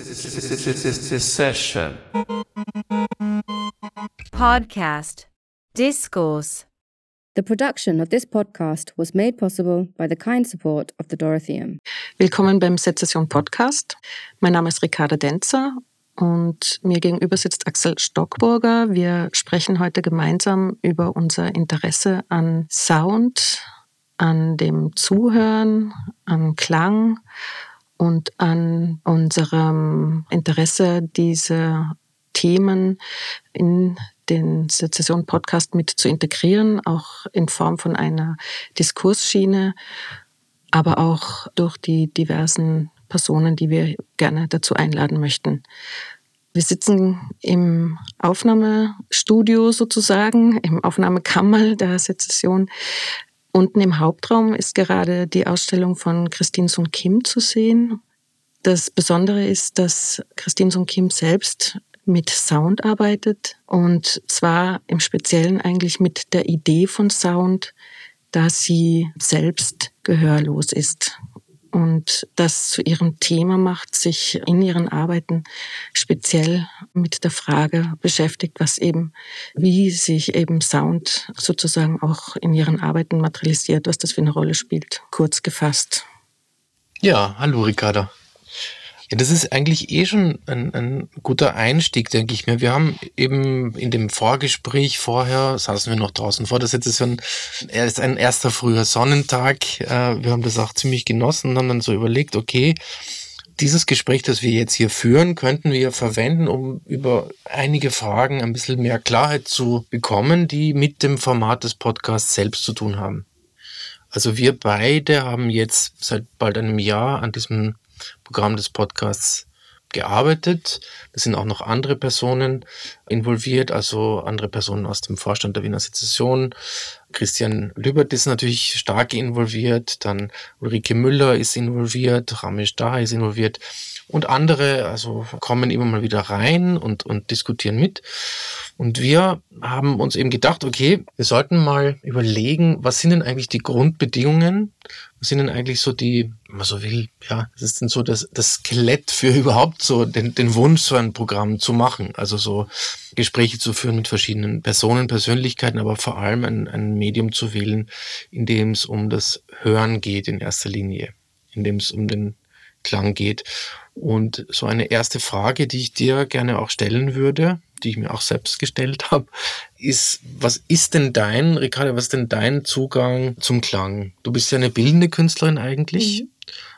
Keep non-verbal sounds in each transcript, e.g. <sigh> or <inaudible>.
Session. Podcast. Discourse. The production of this podcast was made possible by the kind support of the Dorotheum. Willkommen beim Sezession Podcast. Mein Name ist Ricarda Denzer und mir gegenüber sitzt Axel Stockburger. Wir sprechen heute gemeinsam über unser Interesse an Sound, an dem Zuhören, an Klang und an unserem Interesse, diese Themen in den Sezession-Podcast mit zu integrieren, auch in Form von einer Diskursschiene, aber auch durch die diversen Personen, die wir gerne dazu einladen möchten. Wir sitzen im Aufnahmestudio sozusagen, im Aufnahmekammer der Sezession. Unten im Hauptraum ist gerade die Ausstellung von Christine Sun Kim zu sehen. Das Besondere ist, dass Christine Sun Kim selbst mit Sound arbeitet und zwar im Speziellen eigentlich mit der Idee von Sound, da sie selbst gehörlos ist und das zu ihrem Thema macht, sich in ihren Arbeiten speziell mit der Frage beschäftigt, was eben, wie sich eben Sound sozusagen auch in ihren Arbeiten materialisiert, was das für eine Rolle spielt, kurz gefasst. Ja, hallo Ricarda. Ja, das ist eigentlich eh schon ein, ein guter Einstieg, denke ich mir. Wir haben eben in dem Vorgespräch vorher, saßen wir noch draußen vor, das ist jetzt so ein, er ist ein erster früher Sonnentag. Äh, wir haben das auch ziemlich genossen und haben dann so überlegt, okay, dieses Gespräch, das wir jetzt hier führen, könnten wir verwenden, um über einige Fragen ein bisschen mehr Klarheit zu bekommen, die mit dem Format des Podcasts selbst zu tun haben. Also wir beide haben jetzt seit bald einem Jahr an diesem Programm des Podcasts gearbeitet. Es sind auch noch andere Personen involviert, also andere Personen aus dem Vorstand der Wiener Sezession. Christian Lübert ist natürlich stark involviert, dann Ulrike Müller ist involviert, Ramesh Daha ist involviert und andere, also kommen immer mal wieder rein und, und diskutieren mit. Und wir haben uns eben gedacht, okay, wir sollten mal überlegen, was sind denn eigentlich die Grundbedingungen was sind denn eigentlich so die, wenn man so will, ja, das ist denn so das, das Skelett für <laughs> überhaupt so den, den Wunsch, so ein Programm zu machen? Also so Gespräche zu führen mit verschiedenen Personen, Persönlichkeiten, aber vor allem ein, ein Medium zu wählen, in dem es um das Hören geht in erster Linie, in dem es um den Klang geht. Und so eine erste Frage, die ich dir gerne auch stellen würde, die ich mir auch selbst gestellt habe, ist, was ist denn dein, Ricardo, was ist denn dein Zugang zum Klang? Du bist ja eine bildende Künstlerin eigentlich, mhm.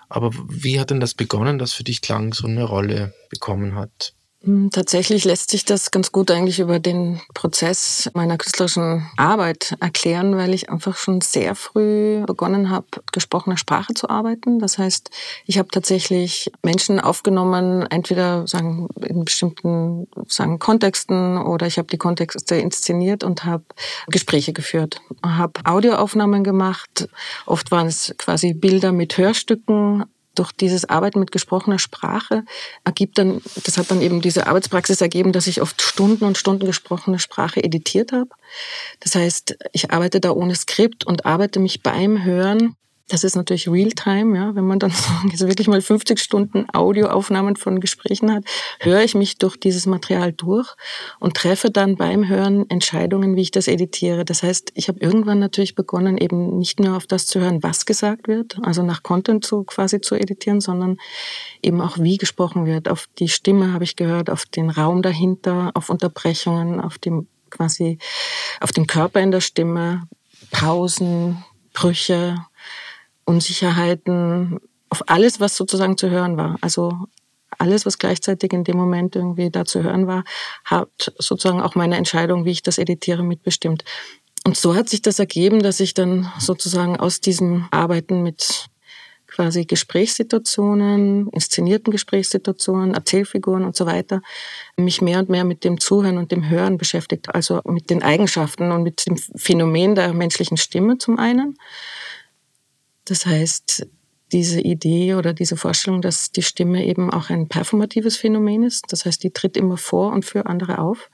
aber wie hat denn das begonnen, dass für dich Klang so eine Rolle bekommen hat? Hm, tatsächlich lässt sich das ganz gut eigentlich über den Prozess meiner künstlerischen Arbeit erklären, weil ich einfach schon sehr früh begonnen habe, gesprochene Sprache zu arbeiten. Das heißt, ich habe tatsächlich Menschen aufgenommen, entweder sagen in bestimmten sagen Kontexten oder ich habe die Kontexte inszeniert und habe Gespräche geführt, habe Audioaufnahmen gemacht. Oft waren es quasi Bilder mit Hörstücken, durch dieses Arbeiten mit gesprochener Sprache ergibt dann, das hat dann eben diese Arbeitspraxis ergeben, dass ich oft Stunden und Stunden gesprochene Sprache editiert habe. Das heißt, ich arbeite da ohne Skript und arbeite mich beim Hören das ist natürlich Realtime, ja. Wenn man dann <laughs> so wirklich mal 50 Stunden Audioaufnahmen von Gesprächen hat, höre ich mich durch dieses Material durch und treffe dann beim Hören Entscheidungen, wie ich das editiere. Das heißt, ich habe irgendwann natürlich begonnen, eben nicht nur auf das zu hören, was gesagt wird, also nach Content zu quasi zu editieren, sondern eben auch wie gesprochen wird. Auf die Stimme habe ich gehört, auf den Raum dahinter, auf Unterbrechungen, auf dem quasi auf den Körper in der Stimme, Pausen, Brüche, Unsicherheiten, auf alles, was sozusagen zu hören war. Also alles, was gleichzeitig in dem Moment irgendwie da zu hören war, hat sozusagen auch meine Entscheidung, wie ich das editiere, mitbestimmt. Und so hat sich das ergeben, dass ich dann sozusagen aus diesem Arbeiten mit quasi Gesprächssituationen, inszenierten Gesprächssituationen, Erzählfiguren und so weiter, mich mehr und mehr mit dem Zuhören und dem Hören beschäftigt, also mit den Eigenschaften und mit dem Phänomen der menschlichen Stimme zum einen das heißt, diese Idee oder diese Vorstellung, dass die Stimme eben auch ein performatives Phänomen ist. Das heißt, die tritt immer vor und für andere auf.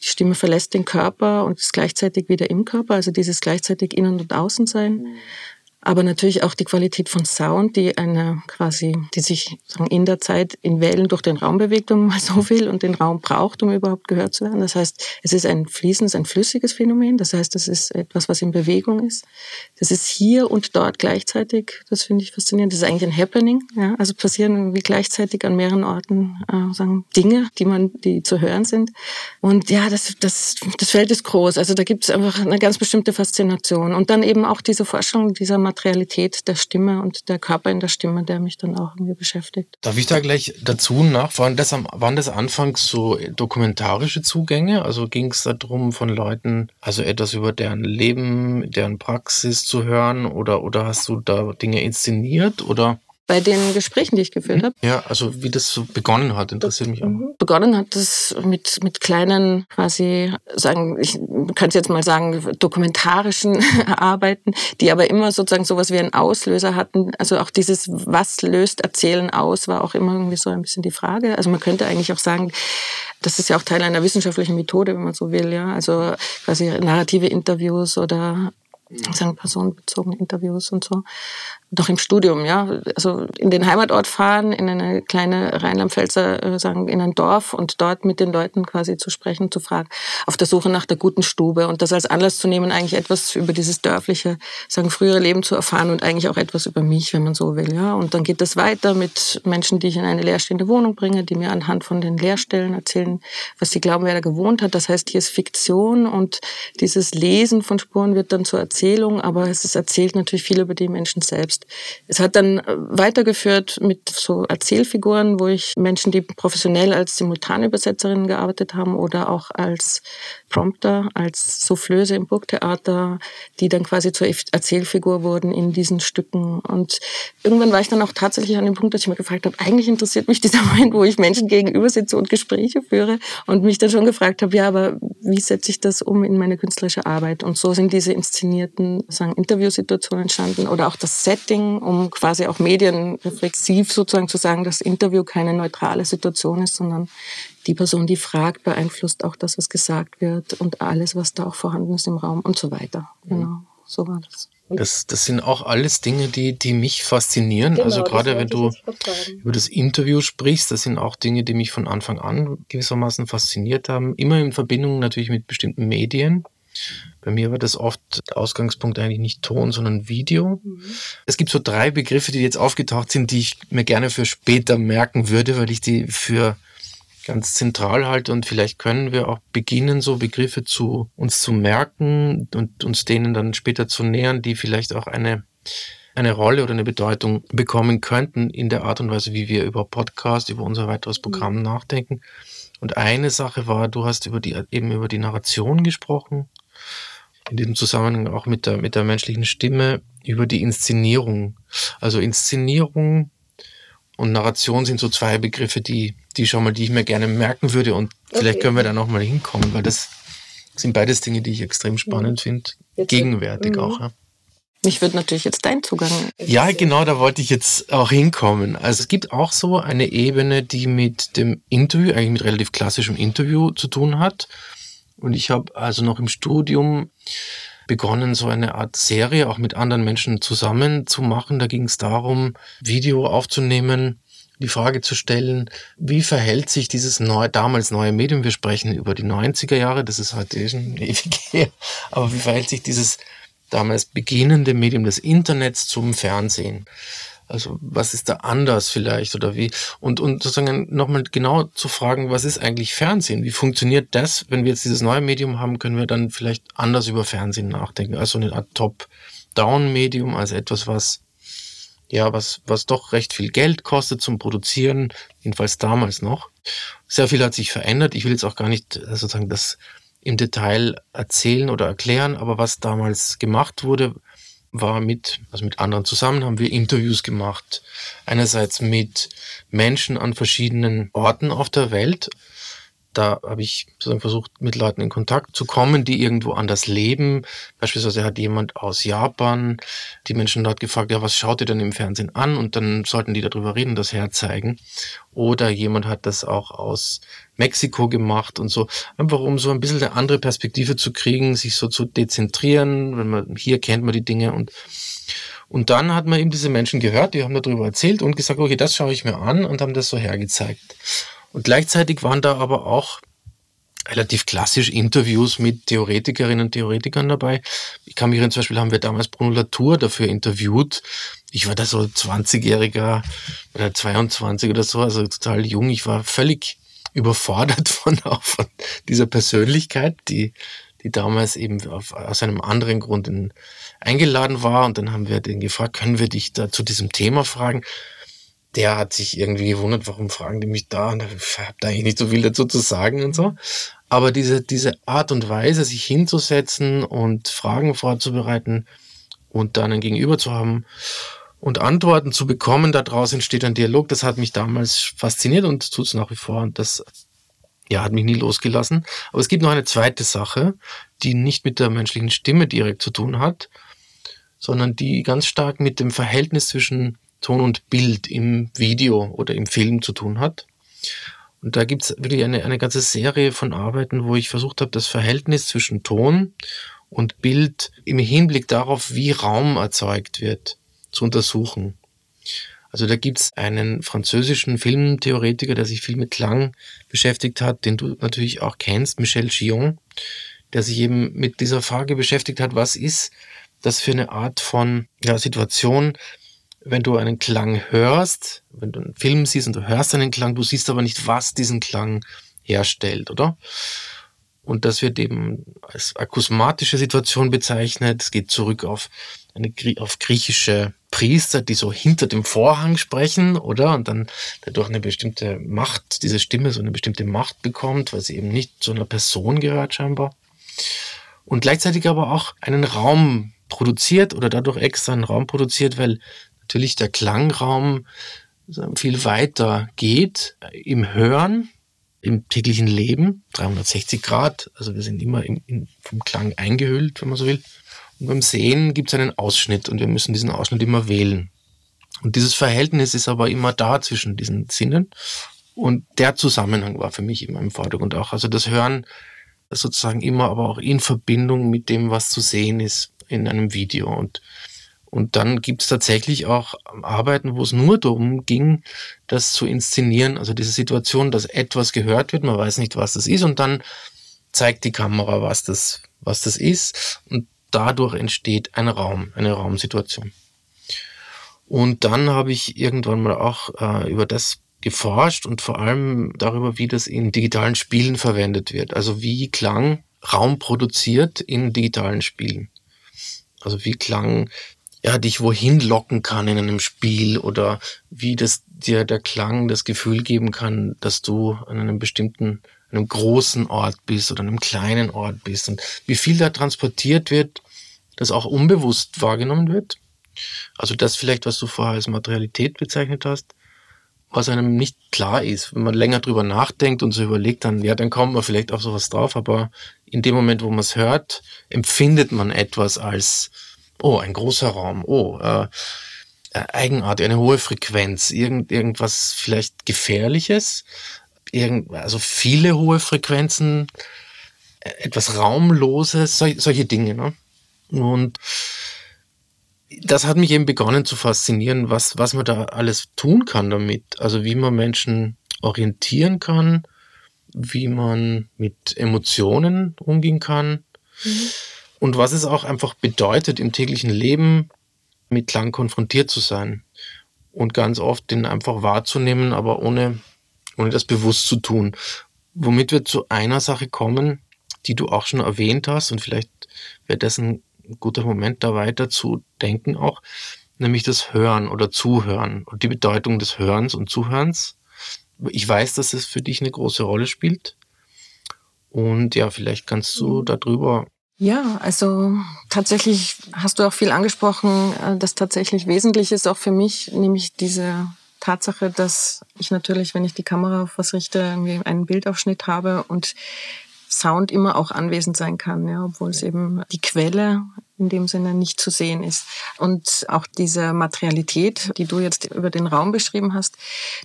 Die Stimme verlässt den Körper und ist gleichzeitig wieder im Körper, also dieses gleichzeitig Innen- und Außensein. Aber natürlich auch die Qualität von Sound, die eine quasi, die sich in der Zeit in Wellen durch den Raum bewegt, um mal so will, und den Raum braucht, um überhaupt gehört zu werden. Das heißt, es ist ein fließendes, ein flüssiges Phänomen. Das heißt, es ist etwas, was in Bewegung ist. Das ist hier und dort gleichzeitig. Das finde ich faszinierend. Das ist eigentlich ein Happening. Ja? Also passieren irgendwie gleichzeitig an mehreren Orten äh, sagen Dinge, die man, die zu hören sind. Und ja, das, das, das Feld ist groß. Also da gibt es einfach eine ganz bestimmte Faszination. Und dann eben auch diese Forschung dieser Materialität der Stimme und der Körper in der Stimme, der mich dann auch irgendwie beschäftigt. Darf ich da gleich dazu nach? Waren das, waren das anfangs so dokumentarische Zugänge? Also ging es darum, von Leuten, also etwas über deren Leben, deren Praxis zu hören? Oder, oder hast du da Dinge inszeniert? Oder bei den Gesprächen, die ich geführt habe. Ja, also wie das so begonnen hat, interessiert mich auch. Mhm. Begonnen hat das mit, mit kleinen, quasi, sagen, ich könnte jetzt mal sagen, dokumentarischen <laughs> Arbeiten, die aber immer sozusagen sowas wie einen Auslöser hatten. Also auch dieses, was löst Erzählen aus, war auch immer irgendwie so ein bisschen die Frage. Also man könnte eigentlich auch sagen, das ist ja auch Teil einer wissenschaftlichen Methode, wenn man so will, ja. Also quasi narrative Interviews oder sagen personenbezogene Interviews und so noch im Studium, ja, also in den Heimatort fahren, in eine kleine Rheinland-Pfälzer, äh, sagen, in ein Dorf und dort mit den Leuten quasi zu sprechen, zu fragen, auf der Suche nach der guten Stube und das als Anlass zu nehmen, eigentlich etwas über dieses dörfliche, sagen, frühere Leben zu erfahren und eigentlich auch etwas über mich, wenn man so will, ja. Und dann geht das weiter mit Menschen, die ich in eine leerstehende Wohnung bringe, die mir anhand von den Leerstellen erzählen, was sie glauben, wer da gewohnt hat. Das heißt, hier ist Fiktion und dieses Lesen von Spuren wird dann zur Erzählung, aber es erzählt natürlich viel über die Menschen selbst ist. Es hat dann äh, weitergeführt mit so Erzählfiguren, wo ich Menschen, die professionell als Simultanübersetzerinnen gearbeitet haben oder auch als Prompter, als Soufflöse im Burgtheater, die dann quasi zur Erzählfigur wurden in diesen Stücken. Und irgendwann war ich dann auch tatsächlich an dem Punkt, dass ich mir gefragt habe, eigentlich interessiert mich dieser <laughs> Moment, wo ich Menschen gegenüber sitze und Gespräche führe und mich dann schon gefragt habe, ja, aber wie setze ich das um in meine künstlerische Arbeit? Und so sind diese inszenierten sagen, Interviewsituationen entstanden oder auch das Setting, um quasi auch medienreflexiv sozusagen zu sagen, dass Interview keine neutrale Situation ist, sondern die Person, die fragt, beeinflusst auch das, was gesagt wird und alles, was da auch vorhanden ist im Raum und so weiter. Genau, so war das. Das, das sind auch alles Dinge, die, die mich faszinieren. Genau, also gerade wenn du über das Interview sprichst, das sind auch Dinge, die mich von Anfang an gewissermaßen fasziniert haben. Immer in Verbindung natürlich mit bestimmten Medien. Bei mir war das oft Ausgangspunkt eigentlich nicht Ton, sondern Video. Mhm. Es gibt so drei Begriffe, die jetzt aufgetaucht sind, die ich mir gerne für später merken würde, weil ich die für ganz zentral halte und vielleicht können wir auch beginnen, so Begriffe zu uns zu merken und uns denen dann später zu nähern, die vielleicht auch eine eine Rolle oder eine Bedeutung bekommen könnten in der Art und Weise, wie wir über Podcast, über unser weiteres Programm mhm. nachdenken. Und eine Sache war, du hast über die, eben über die Narration gesprochen, in diesem Zusammenhang auch mit der, mit der menschlichen Stimme, über die Inszenierung. Also Inszenierung und Narration sind so zwei Begriffe, die, die schon mal, die ich mir gerne merken würde und okay. vielleicht können wir da nochmal hinkommen, weil das sind beides Dinge, die ich extrem spannend mhm. finde, gegenwärtig mhm. auch. Ja. Mich würde natürlich jetzt dein Zugang. Ja, genau, da wollte ich jetzt auch hinkommen. Also es gibt auch so eine Ebene, die mit dem Interview, eigentlich mit relativ klassischem Interview zu tun hat. Und ich habe also noch im Studium begonnen, so eine Art Serie auch mit anderen Menschen zusammen zu machen. Da ging es darum, Video aufzunehmen, die Frage zu stellen, wie verhält sich dieses neu, damals neue Medium? Wir sprechen über die 90er Jahre, das ist heute schon <laughs> ewig her, aber wie verhält sich dieses damals beginnende Medium des Internets zum Fernsehen? Also was ist da anders vielleicht oder wie? Und, und sozusagen nochmal genau zu fragen, was ist eigentlich Fernsehen? Wie funktioniert das? Wenn wir jetzt dieses neue Medium haben, können wir dann vielleicht anders über Fernsehen nachdenken. Also eine Art Top-Down-Medium, also etwas, was ja, was, was doch recht viel Geld kostet zum Produzieren, jedenfalls damals noch. Sehr viel hat sich verändert. Ich will jetzt auch gar nicht äh, sozusagen das im Detail erzählen oder erklären, aber was damals gemacht wurde, war mit, also mit anderen zusammen haben wir Interviews gemacht. Einerseits mit Menschen an verschiedenen Orten auf der Welt, da habe ich versucht, mit Leuten in Kontakt zu kommen, die irgendwo anders leben. Beispielsweise hat jemand aus Japan die Menschen dort gefragt, ja, was schaut ihr denn im Fernsehen an? Und dann sollten die darüber reden, das herzeigen. Oder jemand hat das auch aus Mexiko gemacht und so, einfach um so ein bisschen eine andere Perspektive zu kriegen, sich so zu dezentrieren, wenn man, hier kennt man die Dinge und und dann hat man eben diese Menschen gehört, die haben darüber erzählt und gesagt, okay, das schaue ich mir an und haben das so hergezeigt. Und gleichzeitig waren da aber auch relativ klassisch Interviews mit Theoretikerinnen und Theoretikern dabei. Ich kann mich erinnern, zum Beispiel haben wir damals Bruno Latour dafür interviewt. Ich war da so 20-Jähriger oder 22 oder so, also total jung. Ich war völlig überfordert von, <laughs> von dieser Persönlichkeit, die, die damals eben auf, aus einem anderen Grund in, eingeladen war. Und dann haben wir den gefragt, können wir dich da zu diesem Thema fragen? Der hat sich irgendwie gewundert, warum fragen die mich da? Und ich habe da eigentlich nicht so viel dazu zu sagen und so. Aber diese, diese Art und Weise, sich hinzusetzen und Fragen vorzubereiten und dann ein Gegenüber zu haben und Antworten zu bekommen, daraus entsteht ein Dialog, das hat mich damals fasziniert und tut es nach wie vor. Und das ja, hat mich nie losgelassen. Aber es gibt noch eine zweite Sache, die nicht mit der menschlichen Stimme direkt zu tun hat, sondern die ganz stark mit dem Verhältnis zwischen Ton und Bild im Video oder im Film zu tun hat. Und da gibt's wirklich eine, eine ganze Serie von Arbeiten, wo ich versucht habe, das Verhältnis zwischen Ton und Bild im Hinblick darauf, wie Raum erzeugt wird, zu untersuchen. Also da gibt's einen französischen Filmtheoretiker, der sich viel mit Klang beschäftigt hat, den du natürlich auch kennst, Michel Gion, der sich eben mit dieser Frage beschäftigt hat, was ist das für eine Art von ja, Situation, wenn du einen Klang hörst, wenn du einen Film siehst und du hörst einen Klang, du siehst aber nicht, was diesen Klang herstellt, oder? Und das wird eben als akusmatische Situation bezeichnet. Es geht zurück auf eine auf griechische Priester, die so hinter dem Vorhang sprechen, oder? Und dann dadurch eine bestimmte Macht, diese Stimme so eine bestimmte Macht bekommt, weil sie eben nicht zu einer Person gehört scheinbar. Und gleichzeitig aber auch einen Raum produziert oder dadurch extra einen Raum produziert, weil natürlich der Klangraum viel weiter geht im Hören, im täglichen Leben, 360 Grad, also wir sind immer im, im, vom Klang eingehüllt, wenn man so will. Und beim Sehen gibt es einen Ausschnitt und wir müssen diesen Ausschnitt immer wählen. Und dieses Verhältnis ist aber immer da zwischen diesen Sinnen. Und der Zusammenhang war für mich immer im Vordergrund auch. Also das Hören sozusagen immer aber auch in Verbindung mit dem, was zu sehen ist in einem Video. Und und dann gibt es tatsächlich auch Arbeiten, wo es nur darum ging, das zu inszenieren, also diese Situation, dass etwas gehört wird, man weiß nicht, was das ist, und dann zeigt die Kamera, was das, was das ist, und dadurch entsteht ein Raum, eine Raumsituation. Und dann habe ich irgendwann mal auch äh, über das geforscht und vor allem darüber, wie das in digitalen Spielen verwendet wird. Also wie Klang Raum produziert in digitalen Spielen. Also wie Klang ja, dich wohin locken kann in einem Spiel oder wie das dir der Klang das Gefühl geben kann, dass du an einem bestimmten, einem großen Ort bist oder einem kleinen Ort bist und wie viel da transportiert wird, das auch unbewusst wahrgenommen wird. Also das vielleicht, was du vorher als Materialität bezeichnet hast, was einem nicht klar ist. Wenn man länger drüber nachdenkt und so überlegt, dann, ja, dann kommt man vielleicht auf sowas drauf, aber in dem Moment, wo man es hört, empfindet man etwas als oh, ein großer Raum, oh, äh, äh, Eigenart, eine hohe Frequenz, irgend, irgendwas vielleicht Gefährliches, irgend, also viele hohe Frequenzen, äh, etwas Raumloses, sol solche Dinge. Ne? Und das hat mich eben begonnen zu faszinieren, was, was man da alles tun kann damit. Also wie man Menschen orientieren kann, wie man mit Emotionen umgehen kann. Mhm und was es auch einfach bedeutet, im täglichen Leben mit Klang konfrontiert zu sein und ganz oft den einfach wahrzunehmen, aber ohne, ohne das bewusst zu tun. Womit wir zu einer Sache kommen, die du auch schon erwähnt hast und vielleicht wäre das ein guter Moment, da weiter zu denken auch, nämlich das Hören oder Zuhören und die Bedeutung des Hörens und Zuhörens. Ich weiß, dass es für dich eine große Rolle spielt. Und ja, vielleicht kannst du darüber ja, also tatsächlich hast du auch viel angesprochen, äh, das tatsächlich wesentlich ist auch für mich, nämlich diese Tatsache, dass ich natürlich, wenn ich die Kamera auf was richte, irgendwie einen Bildaufschnitt habe und Sound immer auch anwesend sein kann, ja, obwohl es eben die Quelle in dem Sinne nicht zu sehen ist. Und auch diese Materialität, die du jetzt über den Raum beschrieben hast,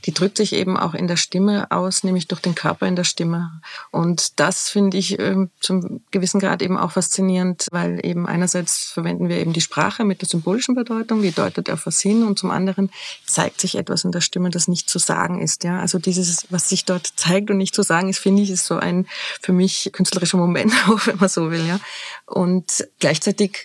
die drückt sich eben auch in der Stimme aus, nämlich durch den Körper in der Stimme. Und das finde ich äh, zum gewissen Grad eben auch faszinierend, weil eben einerseits verwenden wir eben die Sprache mit der symbolischen Bedeutung, die deutet auf was hin, und zum anderen zeigt sich etwas in der Stimme, das nicht zu sagen ist. Ja, also dieses, was sich dort zeigt und nicht zu sagen ist, finde ich, ist so ein für mich künstlerischer Moment, auch <laughs> wenn man so will. Ja, und gleichzeitig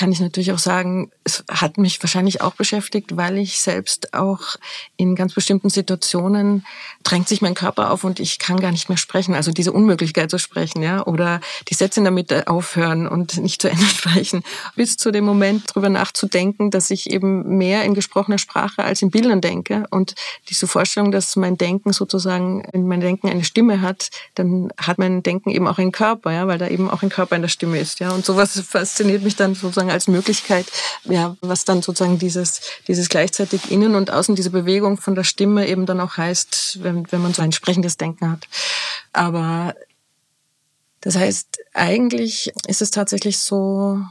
kann ich natürlich auch sagen, es hat mich wahrscheinlich auch beschäftigt, weil ich selbst auch in ganz bestimmten Situationen drängt sich mein Körper auf und ich kann gar nicht mehr sprechen. Also diese Unmöglichkeit zu sprechen, ja, oder die Sätze in der Mitte aufhören und nicht zu Ende <laughs> sprechen, bis zu dem Moment drüber nachzudenken, dass ich eben mehr in gesprochener Sprache als in Bildern denke und diese Vorstellung, dass mein Denken sozusagen, wenn mein Denken eine Stimme hat, dann hat mein Denken eben auch einen Körper, ja, weil da eben auch ein Körper in der Stimme ist, ja, und sowas fasziniert mich dann sozusagen sozusagen als Möglichkeit, ja, was dann sozusagen dieses, dieses gleichzeitig innen und außen, diese Bewegung von der Stimme eben dann auch heißt, wenn, wenn man so ein sprechendes Denken hat. Aber das heißt, eigentlich ist es tatsächlich so,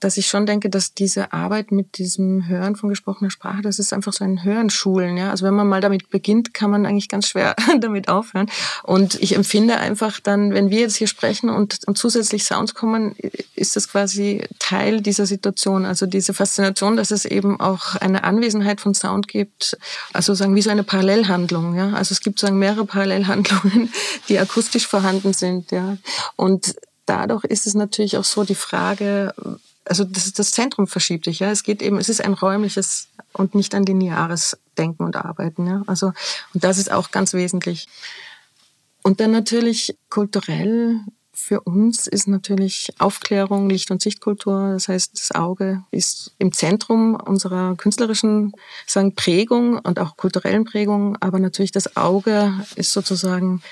dass ich schon denke, dass diese Arbeit mit diesem Hören von gesprochener Sprache, das ist einfach so ein Hörenschulen. Ja? Also wenn man mal damit beginnt, kann man eigentlich ganz schwer <laughs> damit aufhören. Und ich empfinde einfach dann, wenn wir jetzt hier sprechen und, und zusätzlich Sounds kommen, ist das quasi Teil dieser Situation. Also diese Faszination, dass es eben auch eine Anwesenheit von Sound gibt, also sagen wie so eine Parallelhandlung. Ja? Also es gibt sagen mehrere Parallelhandlungen, <laughs> die akustisch vorhanden sind. Ja? Und dadurch ist es natürlich auch so die Frage, also das, das Zentrum verschiebt sich, ja. Es geht eben, es ist ein räumliches und nicht ein lineares Denken und Arbeiten, ja. Also, und das ist auch ganz wesentlich. Und dann natürlich kulturell für uns ist natürlich Aufklärung, Licht- und Sichtkultur. Das heißt, das Auge ist im Zentrum unserer künstlerischen sagen, Prägung und auch kulturellen Prägung. Aber natürlich das Auge ist sozusagen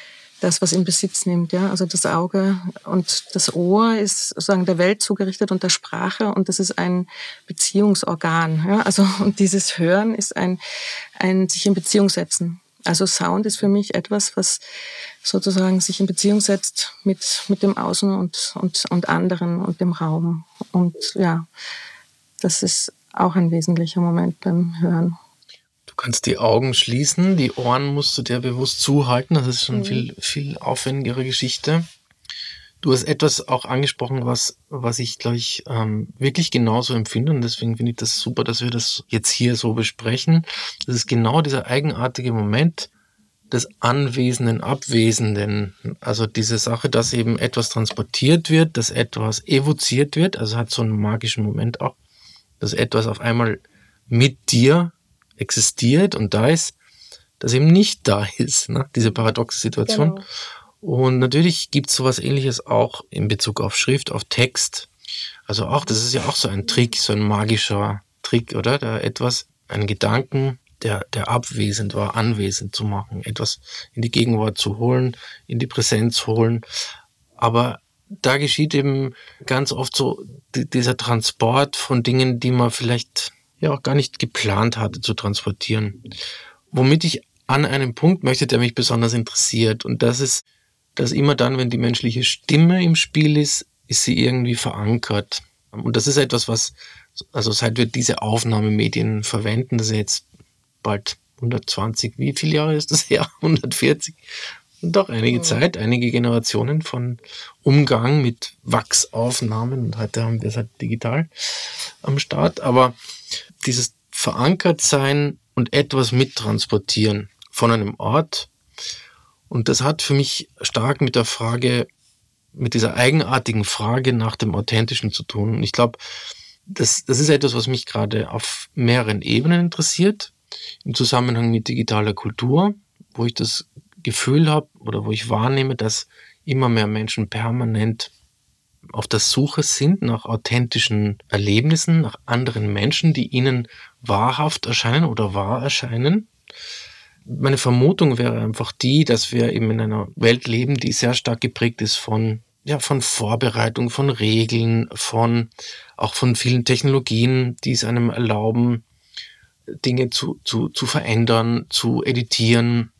das, was in Besitz nimmt. Ja? Also das Auge und das Ohr ist sozusagen der Welt zugerichtet und der Sprache und das ist ein Beziehungsorgan. Ja? Also und dieses Hören ist ein, ein sich in Beziehung setzen. Also Sound ist für mich etwas, was sozusagen sich in Beziehung setzt mit, mit dem Außen und, und, und anderen und dem Raum. Und ja, das ist auch ein wesentlicher Moment beim Hören. Du kannst die Augen schließen, die Ohren musst du dir bewusst zuhalten. Das ist schon mhm. viel, viel aufwendigere Geschichte. Du hast etwas auch angesprochen, was, was ich, glaube ich, ähm, wirklich genauso empfinde. Und deswegen finde ich das super, dass wir das jetzt hier so besprechen. Das ist genau dieser eigenartige Moment des anwesenden Abwesenden. Also diese Sache, dass eben etwas transportiert wird, dass etwas evoziert wird. Also hat so einen magischen Moment auch, dass etwas auf einmal mit dir existiert und da ist, das eben nicht da ist, ne? diese paradoxe Situation. Genau. Und natürlich gibt es sowas ähnliches auch in Bezug auf Schrift, auf Text. Also auch, das ist ja auch so ein Trick, so ein magischer Trick, oder? Da etwas, einen Gedanken, der, der abwesend war, anwesend zu machen, etwas in die Gegenwart zu holen, in die Präsenz holen. Aber da geschieht eben ganz oft so dieser Transport von Dingen, die man vielleicht ja auch gar nicht geplant hatte zu transportieren. Womit ich an einen Punkt möchte, der mich besonders interessiert. Und das ist, dass immer dann, wenn die menschliche Stimme im Spiel ist, ist sie irgendwie verankert. Und das ist etwas, was, also seit wir diese Aufnahmemedien verwenden, das ist jetzt bald 120, wie viele Jahre ist das her? <laughs> 140? Doch einige Zeit, einige Generationen von Umgang mit Wachsaufnahmen. Und heute haben wir es halt digital am Start. Aber dieses Verankertsein und etwas mittransportieren von einem Ort. Und das hat für mich stark mit der Frage, mit dieser eigenartigen Frage nach dem Authentischen zu tun. Und ich glaube, das, das ist etwas, was mich gerade auf mehreren Ebenen interessiert. Im Zusammenhang mit digitaler Kultur, wo ich das Gefühl habe oder wo ich wahrnehme, dass immer mehr Menschen permanent auf der Suche sind nach authentischen Erlebnissen, nach anderen Menschen, die ihnen wahrhaft erscheinen oder wahr erscheinen. Meine Vermutung wäre einfach die, dass wir eben in einer Welt leben, die sehr stark geprägt ist von ja, von Vorbereitung, von Regeln, von auch von vielen Technologien, die es einem erlauben, Dinge zu, zu, zu verändern, zu editieren,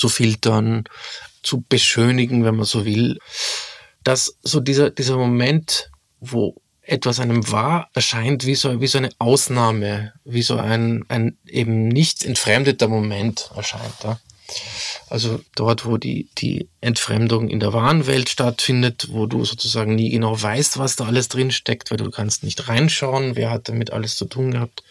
zu filtern, zu beschönigen, wenn man so will. Dass so dieser, dieser Moment, wo etwas einem wahr erscheint, wie so, wie so eine Ausnahme, wie so ein, ein eben nicht entfremdeter Moment erscheint. Ja? Also dort, wo die, die Entfremdung in der wahren Welt stattfindet, wo du sozusagen nie genau weißt, was da alles drin steckt, weil du kannst nicht reinschauen, wer hat damit alles zu tun gehabt.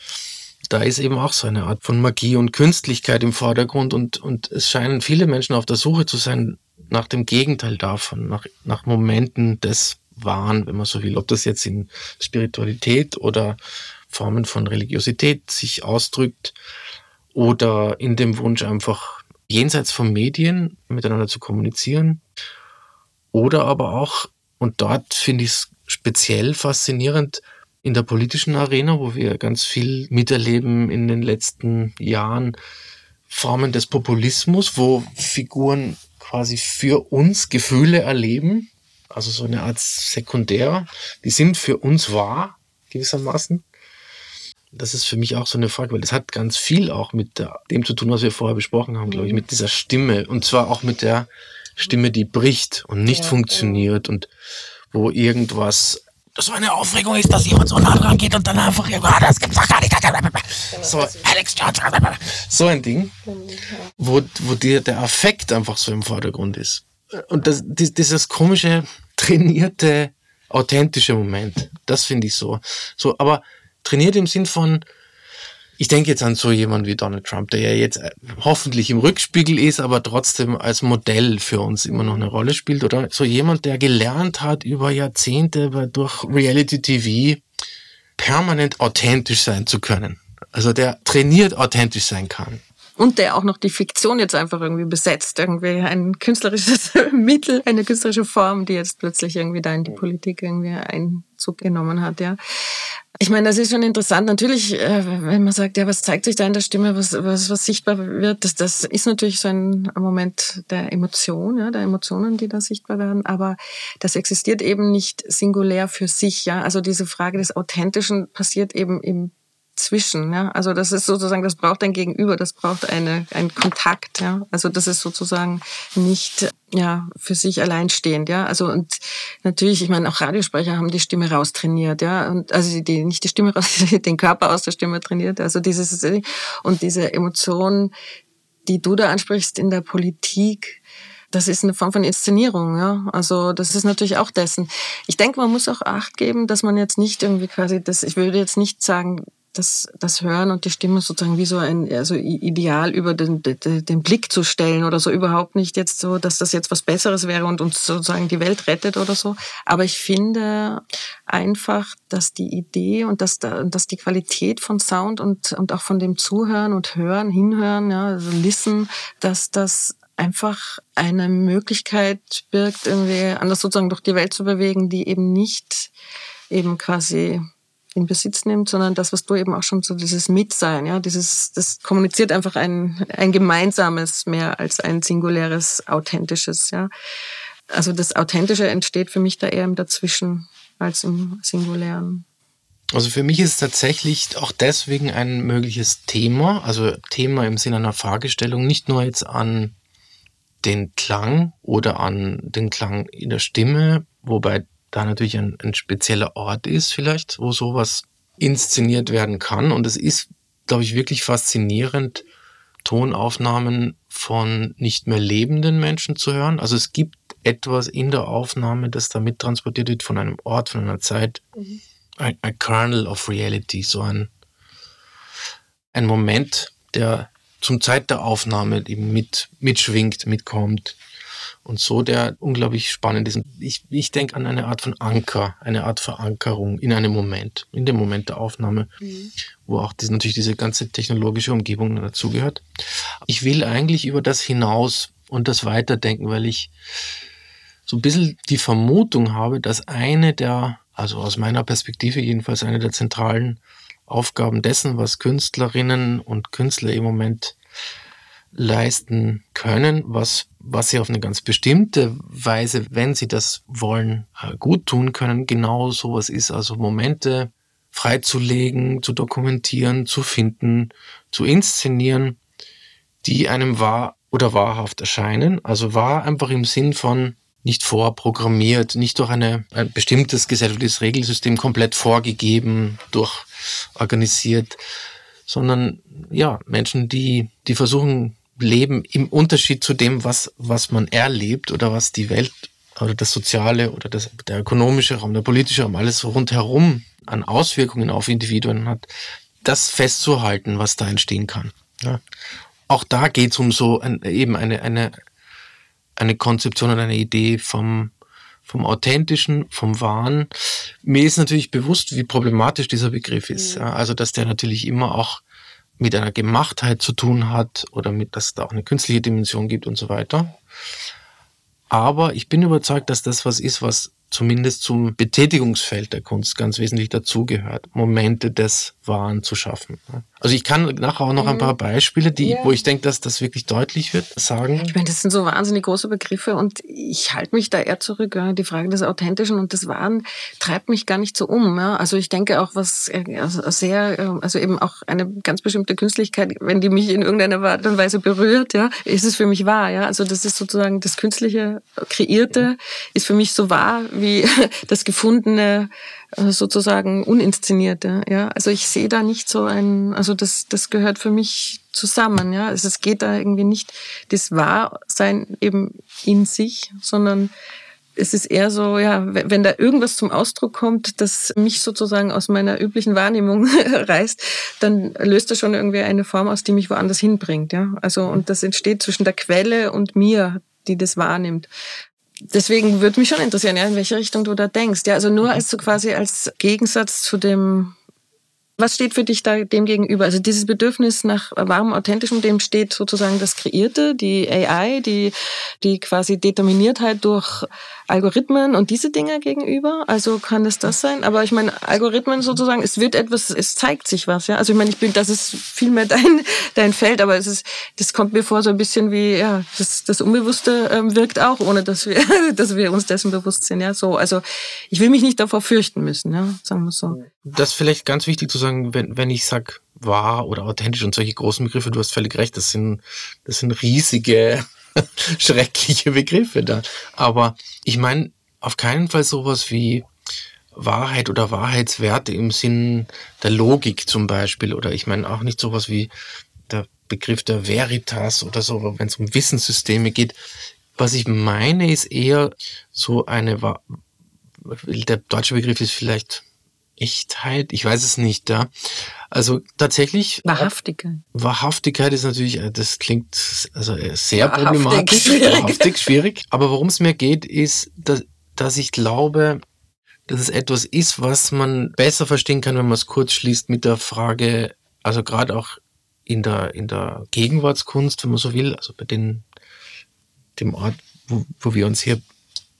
Da ist eben auch so eine Art von Magie und Künstlichkeit im Vordergrund und, und es scheinen viele Menschen auf der Suche zu sein nach dem Gegenteil davon, nach, nach Momenten des Wahn, wenn man so will. Ob das jetzt in Spiritualität oder Formen von Religiosität sich ausdrückt oder in dem Wunsch einfach jenseits von Medien miteinander zu kommunizieren. Oder aber auch, und dort finde ich es speziell faszinierend, in der politischen Arena, wo wir ganz viel miterleben in den letzten Jahren, Formen des Populismus, wo Figuren quasi für uns Gefühle erleben, also so eine Art Sekundär, die sind für uns wahr, gewissermaßen. Das ist für mich auch so eine Frage, weil das hat ganz viel auch mit dem zu tun, was wir vorher besprochen haben, glaube ich, mit dieser Stimme. Und zwar auch mit der Stimme, die bricht und nicht ja, funktioniert ja. und wo irgendwas so eine Aufregung ist, dass jemand so nah dran geht und dann einfach, ah, das gibt's doch gar nicht. So, Alex Jones, so ein Ding, wo, wo dir der Affekt einfach so im Vordergrund ist. Und das, dieses komische, trainierte, authentische Moment, das finde ich so. So, aber trainiert im Sinn von, ich denke jetzt an so jemanden wie Donald Trump, der ja jetzt äh, hoffentlich im Rückspiegel ist, aber trotzdem als Modell für uns immer noch eine Rolle spielt. Oder so jemand, der gelernt hat über Jahrzehnte durch Reality TV permanent authentisch sein zu können. Also der trainiert authentisch sein kann und der auch noch die Fiktion jetzt einfach irgendwie besetzt, irgendwie ein künstlerisches <laughs> Mittel, eine künstlerische Form, die jetzt plötzlich irgendwie da in die Politik irgendwie Einzug genommen hat, ja. Ich meine, das ist schon interessant. Natürlich, äh, wenn man sagt, ja, was zeigt sich da in der Stimme, was, was, was sichtbar wird, das, das ist natürlich so ein Moment der Emotion, ja, der Emotionen, die da sichtbar werden. Aber das existiert eben nicht singulär für sich, ja. Also diese Frage des Authentischen passiert eben im zwischen. Ja? Also das ist sozusagen, das braucht ein Gegenüber, das braucht eine, einen Kontakt. Ja? Also das ist sozusagen nicht ja für sich alleinstehend. Ja? Also und natürlich, ich meine, auch Radiosprecher haben die Stimme raustrainiert. Ja? Und also die nicht die Stimme raus, <laughs> den Körper aus der Stimme trainiert. Also dieses und diese Emotion, die du da ansprichst in der Politik, das ist eine Form von Inszenierung, ja. Also das ist natürlich auch dessen. Ich denke, man muss auch Acht geben, dass man jetzt nicht irgendwie quasi das, ich würde jetzt nicht sagen, das, das Hören und die Stimme sozusagen wie so ein also Ideal über den, den, den Blick zu stellen oder so überhaupt nicht jetzt so, dass das jetzt was Besseres wäre und uns sozusagen die Welt rettet oder so. Aber ich finde einfach, dass die Idee und dass, dass die Qualität von Sound und, und auch von dem Zuhören und Hören, Hinhören, ja, also Listen, dass das einfach eine Möglichkeit birgt, irgendwie anders sozusagen durch die Welt zu bewegen, die eben nicht eben quasi in Besitz nimmt, sondern das, was du eben auch schon so dieses Mitsein, ja, dieses, das kommuniziert einfach ein, ein gemeinsames mehr als ein singuläres, authentisches, ja. Also das Authentische entsteht für mich da eher im Dazwischen als im Singulären. Also für mich ist es tatsächlich auch deswegen ein mögliches Thema, also Thema im Sinne einer Fragestellung, nicht nur jetzt an den Klang oder an den Klang in der Stimme, wobei da natürlich ein, ein spezieller Ort ist vielleicht, wo sowas inszeniert werden kann. Und es ist, glaube ich, wirklich faszinierend, Tonaufnahmen von nicht mehr lebenden Menschen zu hören. Also es gibt etwas in der Aufnahme, das da mittransportiert wird von einem Ort, von einer Zeit. Mhm. Ein, ein Kernel of Reality, so ein, ein Moment, der zum Zeit der Aufnahme eben mit, mitschwingt, mitkommt und so, der unglaublich spannend ist. Ich, ich denke an eine Art von Anker, eine Art Verankerung in einem Moment, in dem Moment der Aufnahme, mhm. wo auch das, natürlich diese ganze technologische Umgebung dazugehört. Ich will eigentlich über das hinaus und das weiterdenken, weil ich so ein bisschen die Vermutung habe, dass eine der, also aus meiner Perspektive jedenfalls eine der zentralen Aufgaben dessen, was Künstlerinnen und Künstler im Moment leisten können, was, was sie auf eine ganz bestimmte Weise, wenn sie das wollen, äh, gut tun können. Genau sowas ist also Momente freizulegen, zu dokumentieren, zu finden, zu inszenieren, die einem wahr oder wahrhaft erscheinen. Also wahr einfach im Sinn von nicht vorprogrammiert, nicht durch eine, ein bestimmtes gesellschaftliches Regelsystem komplett vorgegeben, durchorganisiert, sondern ja, Menschen, die, die versuchen, leben im Unterschied zu dem, was, was man erlebt oder was die Welt oder das soziale oder das, der ökonomische Raum, der politische Raum, alles rundherum an Auswirkungen auf Individuen hat, das festzuhalten, was da entstehen kann. Ja. Auch da geht es um so ein, eben eine, eine, eine Konzeption und eine Idee vom, vom Authentischen, vom Wahren. Mir ist natürlich bewusst, wie problematisch dieser Begriff ist. Mhm. Also, dass der natürlich immer auch mit einer Gemachtheit zu tun hat oder mit, dass es da auch eine künstliche Dimension gibt und so weiter. Aber ich bin überzeugt, dass das was ist, was zumindest zum Betätigungsfeld der Kunst ganz wesentlich dazugehört, Momente des Wahren zu schaffen. Also ich kann nachher auch noch ein paar Beispiele, die, ja. wo ich denke, dass das wirklich deutlich wird, sagen. Ich meine, das sind so wahnsinnig große Begriffe und ich halte mich da eher zurück. Die Frage des Authentischen und des Wahren treibt mich gar nicht so um. Also ich denke auch, was äh, sehr, äh, also eben auch eine ganz bestimmte Künstlichkeit, wenn die mich in irgendeiner Art und Weise berührt, ja, ist es für mich wahr. Ja, also das ist sozusagen das künstliche, kreierte, ist für mich so wahr wie <laughs> das gefundene äh, sozusagen uninszenierte. Ja, also ich sehe da nicht so ein, also das das gehört für mich zusammen. Ja, also es geht da irgendwie nicht das Wahrsein eben in sich, sondern es ist eher so, ja, wenn da irgendwas zum Ausdruck kommt, das mich sozusagen aus meiner üblichen Wahrnehmung <laughs> reißt, dann löst das schon irgendwie eine Form aus, die mich woanders hinbringt, ja. Also, und das entsteht zwischen der Quelle und mir, die das wahrnimmt deswegen würde mich schon interessieren, ja, in welche Richtung du da denkst. Ja, also nur mhm. als so quasi als Gegensatz zu dem was steht für dich da dem gegenüber? Also dieses Bedürfnis nach warmem, authentischem, dem steht sozusagen das Kreierte, die AI, die, die quasi Determiniertheit durch Algorithmen und diese Dinge gegenüber. Also kann es das sein? Aber ich meine, Algorithmen sozusagen, es wird etwas, es zeigt sich was, ja. Also ich meine, ich bin, das ist viel mehr dein, <laughs> dein Feld, aber es ist, das kommt mir vor so ein bisschen wie, ja, das, das Unbewusste ähm, wirkt auch, ohne dass wir, <laughs> dass wir uns dessen bewusst sind, ja. So, also ich will mich nicht davor fürchten müssen, ja, sagen wir so. Das ist vielleicht ganz wichtig zu sagen, wenn, wenn ich sag wahr oder authentisch und solche großen Begriffe, du hast völlig recht, das sind, das sind riesige, <laughs> schreckliche Begriffe da. Aber ich meine auf keinen Fall sowas wie Wahrheit oder Wahrheitswerte im Sinn der Logik zum Beispiel. Oder ich meine auch nicht sowas wie der Begriff der Veritas oder so, wenn es um Wissenssysteme geht. Was ich meine, ist eher so eine, der deutsche Begriff ist vielleicht Echtheit, ich weiß es nicht, ja. Also tatsächlich. Wahrhaftigkeit. Wahrhaftigkeit ist natürlich, äh, das klingt also äh, sehr Wahrhaftig problematisch. Schwierig. <laughs> Wahrhaftig, schwierig. Aber worum es mir geht, ist, dass, dass ich glaube, dass es etwas ist, was man besser verstehen kann, wenn man es kurz schließt mit der Frage, also gerade auch in der, in der Gegenwartskunst, wenn man so will, also bei den, dem Ort, wo, wo wir uns hier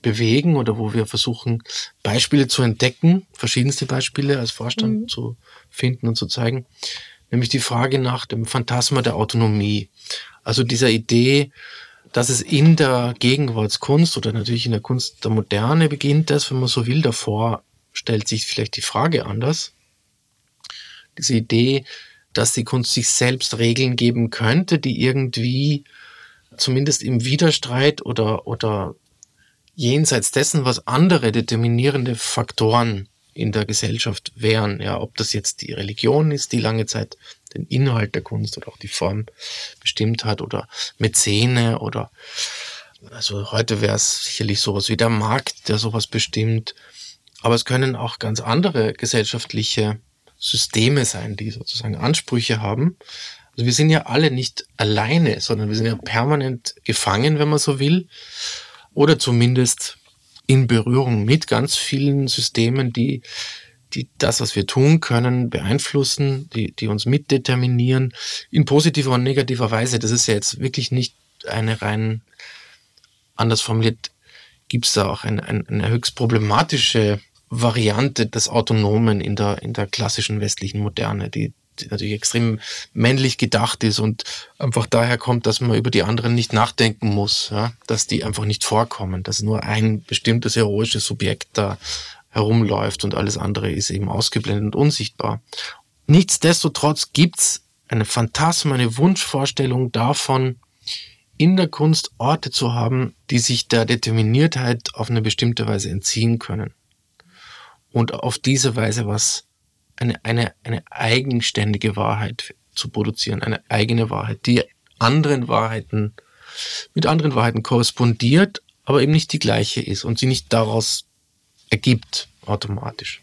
bewegen oder wo wir versuchen, Beispiele zu entdecken, verschiedenste Beispiele als Vorstand mhm. zu finden und zu zeigen. Nämlich die Frage nach dem Phantasma der Autonomie. Also dieser Idee, dass es in der Gegenwartskunst oder natürlich in der Kunst der Moderne beginnt, das, wenn man so will, davor stellt sich vielleicht die Frage anders. Diese Idee, dass die Kunst sich selbst Regeln geben könnte, die irgendwie zumindest im Widerstreit oder, oder jenseits dessen, was andere determinierende Faktoren in der Gesellschaft wären. Ja, ob das jetzt die Religion ist, die lange Zeit den Inhalt der Kunst oder auch die Form bestimmt hat oder Mäzene oder also heute wäre es sicherlich sowas wie der Markt, der sowas bestimmt. Aber es können auch ganz andere gesellschaftliche Systeme sein, die sozusagen Ansprüche haben. Also wir sind ja alle nicht alleine, sondern wir sind ja permanent gefangen, wenn man so will oder zumindest in Berührung mit ganz vielen Systemen, die, die das, was wir tun können, beeinflussen, die, die uns mitdeterminieren, in positiver und negativer Weise. Das ist ja jetzt wirklich nicht eine rein, anders formuliert, gibt es da auch eine, eine höchst problematische Variante des Autonomen in der, in der klassischen westlichen Moderne, die natürlich extrem männlich gedacht ist und einfach daher kommt, dass man über die anderen nicht nachdenken muss, ja? dass die einfach nicht vorkommen, dass nur ein bestimmtes heroisches Subjekt da herumläuft und alles andere ist eben ausgeblendet und unsichtbar. Nichtsdestotrotz gibt's eine Phantasma, eine Wunschvorstellung davon, in der Kunst Orte zu haben, die sich der Determiniertheit auf eine bestimmte Weise entziehen können. Und auf diese Weise was, eine, eine, eine eigenständige Wahrheit zu produzieren, eine eigene Wahrheit, die anderen Wahrheiten, mit anderen Wahrheiten korrespondiert, aber eben nicht die gleiche ist und sie nicht daraus ergibt automatisch.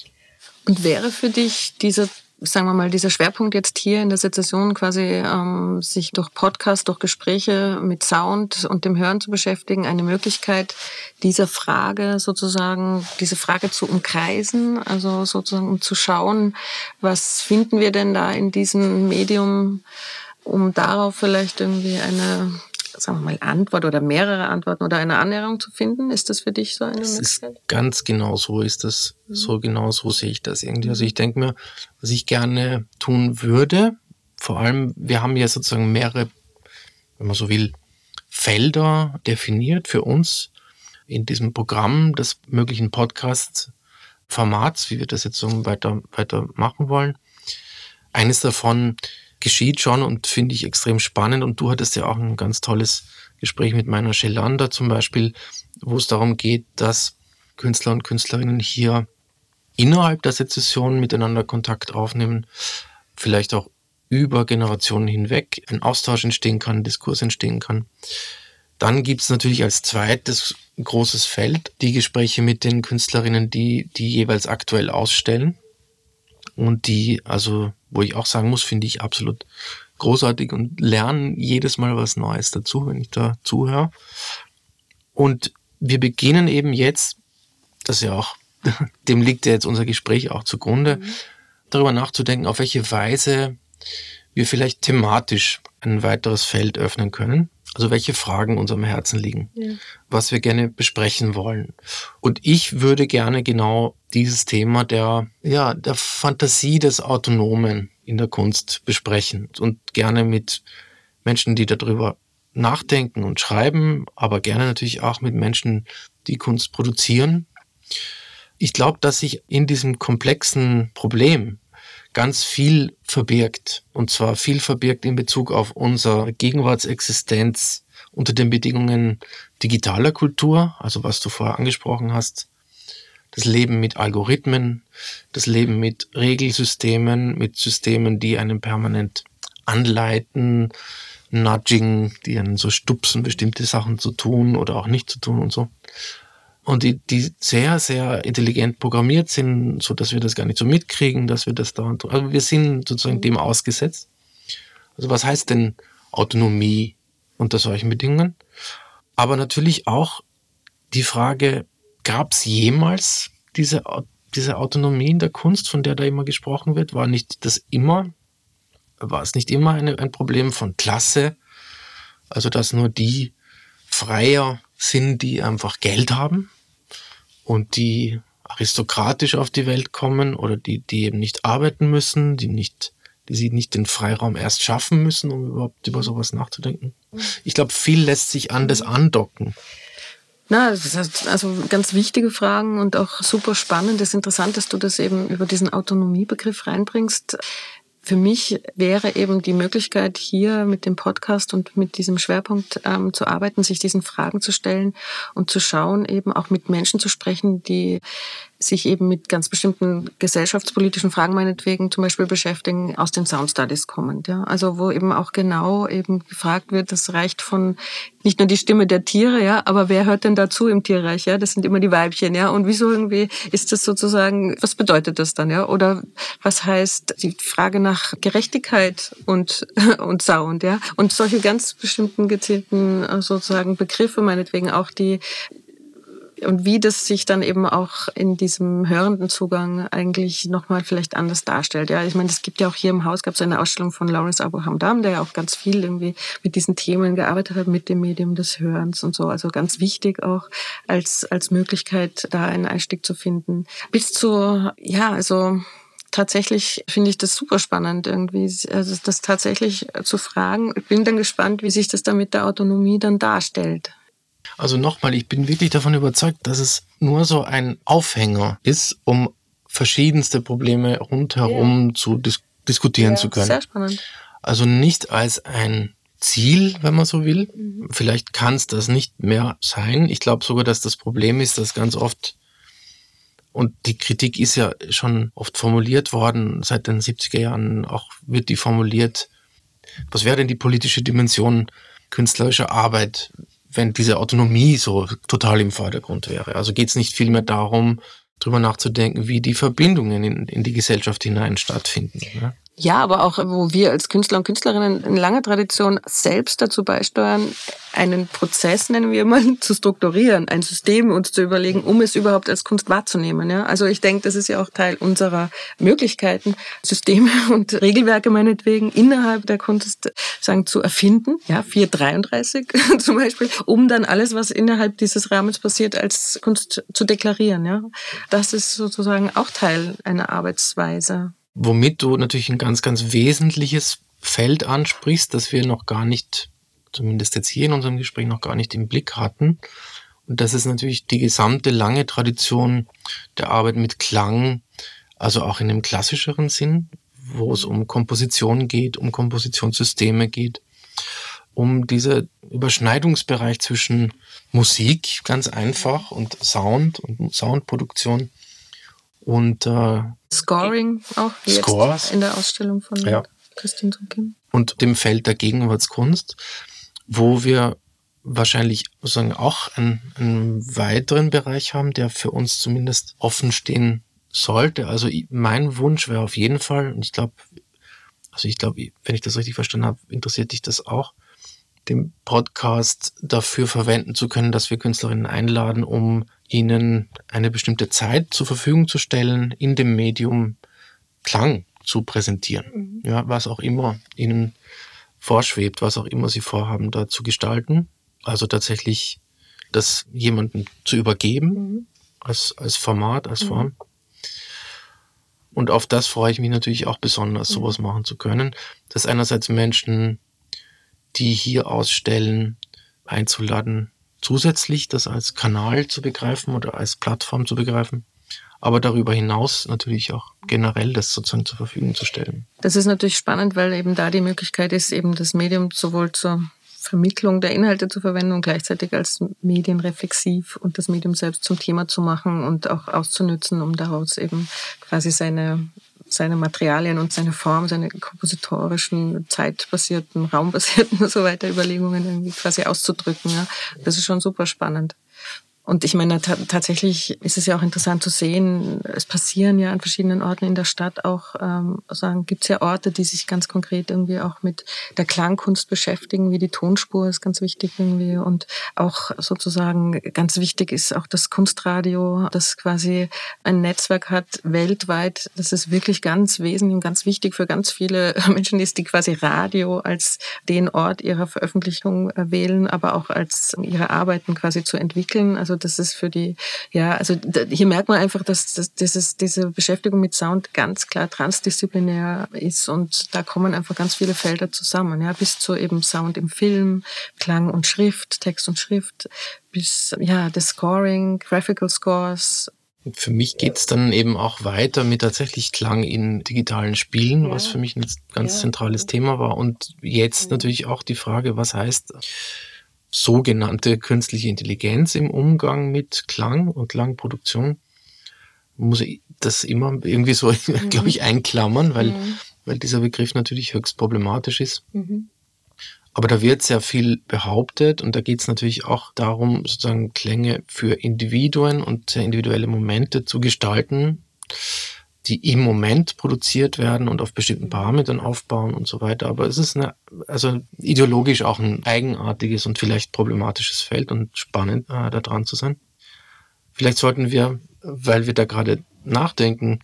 Und wäre für dich dieser sagen wir mal, dieser Schwerpunkt jetzt hier in der Sezession quasi ähm, sich durch Podcast, durch Gespräche mit Sound und dem Hören zu beschäftigen, eine Möglichkeit, dieser Frage sozusagen, diese Frage zu umkreisen, also sozusagen um zu schauen, was finden wir denn da in diesem Medium, um darauf vielleicht irgendwie eine sagen wir mal, Antwort oder mehrere Antworten oder eine Annäherung zu finden? Ist das für dich so eine das Möglichkeit? Ist ganz genau so ist das. Mhm. So genau so sehe ich das irgendwie. Also ich denke mir, was ich gerne tun würde, vor allem, wir haben ja sozusagen mehrere, wenn man so will, Felder definiert für uns in diesem Programm des möglichen Podcast-Formats, wie wir das jetzt so weiter, weiter machen wollen. Eines davon geschieht schon und finde ich extrem spannend. Und du hattest ja auch ein ganz tolles Gespräch mit meiner Shelanda zum Beispiel, wo es darum geht, dass Künstler und Künstlerinnen hier innerhalb der Sezession miteinander Kontakt aufnehmen, vielleicht auch über Generationen hinweg ein Austausch entstehen kann, ein Diskurs entstehen kann. Dann gibt es natürlich als zweites großes Feld die Gespräche mit den Künstlerinnen, die, die jeweils aktuell ausstellen und die, also, wo ich auch sagen muss, finde ich absolut großartig und lerne jedes Mal was Neues dazu, wenn ich da zuhöre. Und wir beginnen eben jetzt, das ist ja auch, <laughs> dem liegt ja jetzt unser Gespräch auch zugrunde, mhm. darüber nachzudenken, auf welche Weise wir vielleicht thematisch ein weiteres Feld öffnen können. Also welche Fragen unserem Herzen liegen, ja. was wir gerne besprechen wollen. Und ich würde gerne genau dieses Thema der, ja, der Fantasie des Autonomen in der Kunst besprechen und gerne mit Menschen, die darüber nachdenken und schreiben, aber gerne natürlich auch mit Menschen, die Kunst produzieren. Ich glaube, dass sich in diesem komplexen Problem ganz viel verbirgt. Und zwar viel verbirgt in Bezug auf unsere Gegenwartsexistenz unter den Bedingungen digitaler Kultur, also was du vorher angesprochen hast. Das Leben mit Algorithmen, das Leben mit Regelsystemen, mit Systemen, die einen permanent anleiten, nudging, die einen so stupsen, bestimmte Sachen zu tun oder auch nicht zu tun und so und die, die sehr, sehr intelligent programmiert sind, so dass wir das gar nicht so mitkriegen, dass wir das da und also wir sind sozusagen dem ausgesetzt. Also was heißt denn Autonomie unter solchen Bedingungen? Aber natürlich auch die Frage, gab es jemals diese, diese Autonomie in der Kunst, von der da immer gesprochen wird? War nicht das immer, war es nicht immer eine, ein Problem von Klasse? Also dass nur die freier sind, die einfach Geld haben? Und die aristokratisch auf die Welt kommen oder die, die eben nicht arbeiten müssen, die nicht, die sie nicht den Freiraum erst schaffen müssen, um überhaupt über sowas nachzudenken. Ich glaube, viel lässt sich an das andocken. Na, das ist also ganz wichtige Fragen und auch super spannend. Es ist interessant, dass du das eben über diesen Autonomiebegriff reinbringst. Für mich wäre eben die Möglichkeit, hier mit dem Podcast und mit diesem Schwerpunkt ähm, zu arbeiten, sich diesen Fragen zu stellen und zu schauen, eben auch mit Menschen zu sprechen, die sich eben mit ganz bestimmten gesellschaftspolitischen Fragen meinetwegen zum Beispiel beschäftigen, aus den Sound Studies kommend. Ja? Also wo eben auch genau eben gefragt wird, das reicht von nicht nur die Stimme der Tiere, ja, aber wer hört denn dazu im Tierreich? Ja, das sind immer die Weibchen, ja. Und wieso irgendwie ist das sozusagen, was bedeutet das dann, ja? Oder was heißt die Frage nach Gerechtigkeit und, <laughs> und Sound, ja? Und solche ganz bestimmten gezielten sozusagen Begriffe, meinetwegen auch die und wie das sich dann eben auch in diesem hörenden Zugang eigentlich nochmal vielleicht anders darstellt. Ja, ich meine, es gibt ja auch hier im Haus gab es eine Ausstellung von Lawrence Abu Hamdam, der ja auch ganz viel irgendwie mit diesen Themen gearbeitet hat, mit dem Medium des Hörens und so. Also ganz wichtig auch als, als Möglichkeit, da einen Einstieg zu finden. Bis zu, ja, also tatsächlich finde ich das super spannend irgendwie, also das tatsächlich zu fragen. Ich bin dann gespannt, wie sich das dann mit der Autonomie dann darstellt. Also nochmal, ich bin wirklich davon überzeugt, dass es nur so ein Aufhänger ist, um verschiedenste Probleme rundherum ja. zu dis diskutieren ja, zu können. Sehr spannend. Also nicht als ein Ziel, wenn man so will. Mhm. Vielleicht kann es das nicht mehr sein. Ich glaube sogar, dass das Problem ist, dass ganz oft, und die Kritik ist ja schon oft formuliert worden, seit den 70er Jahren auch wird die formuliert, was wäre denn die politische Dimension künstlerischer Arbeit, wenn diese Autonomie so total im Vordergrund wäre? Also geht es nicht vielmehr darum, drüber nachzudenken, wie die Verbindungen in, in die Gesellschaft hinein stattfinden. Ne? Ja, aber auch, wo wir als Künstler und Künstlerinnen in langer Tradition selbst dazu beisteuern, einen Prozess, nennen wir mal, <laughs> zu strukturieren, ein System uns zu überlegen, um es überhaupt als Kunst wahrzunehmen. Ja? Also ich denke, das ist ja auch Teil unserer Möglichkeiten, Systeme <laughs> und Regelwerke meinetwegen innerhalb der Kunst sagen, zu erfinden. Ja, 433 <laughs> zum Beispiel, um dann alles, was innerhalb dieses Rahmens passiert, als Kunst zu deklarieren. Ja? Das ist sozusagen auch Teil einer Arbeitsweise womit du natürlich ein ganz, ganz wesentliches Feld ansprichst, das wir noch gar nicht, zumindest jetzt hier in unserem Gespräch noch gar nicht im Blick hatten. Und das ist natürlich die gesamte lange Tradition der Arbeit mit Klang, also auch in dem klassischeren Sinn, wo es um Komposition geht, um Kompositionssysteme geht, um dieser Überschneidungsbereich zwischen Musik, ganz einfach, und Sound und Soundproduktion und äh, Scoring auch Scores. in der Ausstellung von ja. Christine Druckin. Und dem Feld der Gegenwartskunst, wo wir wahrscheinlich sozusagen auch einen, einen weiteren Bereich haben, der für uns zumindest offen stehen sollte. Also mein Wunsch wäre auf jeden Fall, und ich glaube, also ich glaube, wenn ich das richtig verstanden habe, interessiert dich das auch, den Podcast dafür verwenden zu können, dass wir Künstlerinnen einladen, um ihnen eine bestimmte Zeit zur Verfügung zu stellen, in dem Medium Klang zu präsentieren. Mhm. Ja, was auch immer ihnen vorschwebt, was auch immer sie vorhaben, da zu gestalten. Also tatsächlich das jemanden zu übergeben mhm. als, als Format, als mhm. Form. Und auf das freue ich mich natürlich auch besonders, mhm. sowas machen zu können. Dass einerseits Menschen, die hier ausstellen, einzuladen, zusätzlich das als Kanal zu begreifen oder als Plattform zu begreifen, aber darüber hinaus natürlich auch generell das sozusagen zur Verfügung zu stellen. Das ist natürlich spannend, weil eben da die Möglichkeit ist, eben das Medium sowohl zur Vermittlung der Inhalte zu verwenden und gleichzeitig als medienreflexiv und das Medium selbst zum Thema zu machen und auch auszunützen, um daraus eben quasi seine seine Materialien und seine Form, seine kompositorischen, zeitbasierten, raumbasierten <laughs> und so weiter Überlegungen irgendwie quasi auszudrücken. Ja. Das ist schon super spannend. Und ich meine, tatsächlich ist es ja auch interessant zu sehen, es passieren ja an verschiedenen Orten in der Stadt auch, ähm, sagen, gibt es ja Orte, die sich ganz konkret irgendwie auch mit der Klangkunst beschäftigen, wie die Tonspur ist ganz wichtig irgendwie. Und auch sozusagen ganz wichtig ist auch das Kunstradio, das quasi ein Netzwerk hat weltweit. Das ist wirklich ganz wesentlich und ganz wichtig für ganz viele <laughs> Menschen, die quasi Radio als den Ort ihrer Veröffentlichung wählen, aber auch als ihre Arbeiten quasi zu entwickeln. Also das ist für die, ja, also hier merkt man einfach, dass, dass dieses, diese Beschäftigung mit Sound ganz klar transdisziplinär ist und da kommen einfach ganz viele Felder zusammen, ja, bis zu eben Sound im Film, Klang und Schrift, Text und Schrift, bis, ja, das Scoring, Graphical Scores, für mich geht es dann eben auch weiter mit tatsächlich Klang in digitalen Spielen, ja. was für mich ein ganz ja. zentrales Thema war. Und jetzt natürlich auch die Frage, was heißt sogenannte künstliche Intelligenz im Umgang mit Klang und Klangproduktion, muss ich das immer irgendwie so, <laughs> mhm. glaube ich, einklammern, weil, mhm. weil dieser Begriff natürlich höchst problematisch ist. Mhm. Aber da wird sehr viel behauptet und da geht es natürlich auch darum, sozusagen Klänge für Individuen und sehr individuelle Momente zu gestalten die im Moment produziert werden und auf bestimmten Parametern aufbauen und so weiter. Aber es ist eine, also ideologisch auch ein eigenartiges und vielleicht problematisches Feld und spannend, äh, da dran zu sein. Vielleicht sollten wir, weil wir da gerade nachdenken,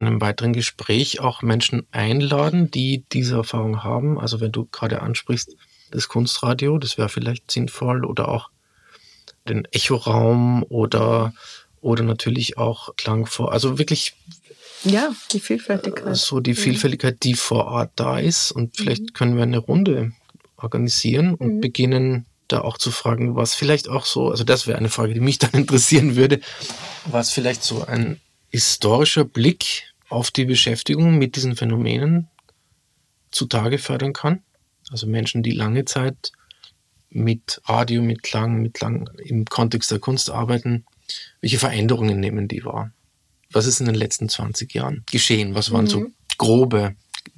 in einem weiteren Gespräch auch Menschen einladen, die diese Erfahrung haben. Also wenn du gerade ansprichst, das Kunstradio, das wäre vielleicht sinnvoll oder auch den Echoraum oder oder natürlich auch Klang vor, also wirklich ja, die Vielfältigkeit. So die Vielfältigkeit, die vor Ort da ist. Und vielleicht mhm. können wir eine Runde organisieren und mhm. beginnen da auch zu fragen, was vielleicht auch so, also das wäre eine Frage, die mich <laughs> dann interessieren würde, was vielleicht so ein historischer Blick auf die Beschäftigung mit diesen Phänomenen zutage fördern kann. Also Menschen, die lange Zeit mit Radio, mit Klang, mit Klang im Kontext der Kunst arbeiten, welche Veränderungen nehmen die wahr? Was ist in den letzten 20 Jahren geschehen? Was waren mhm. so grobe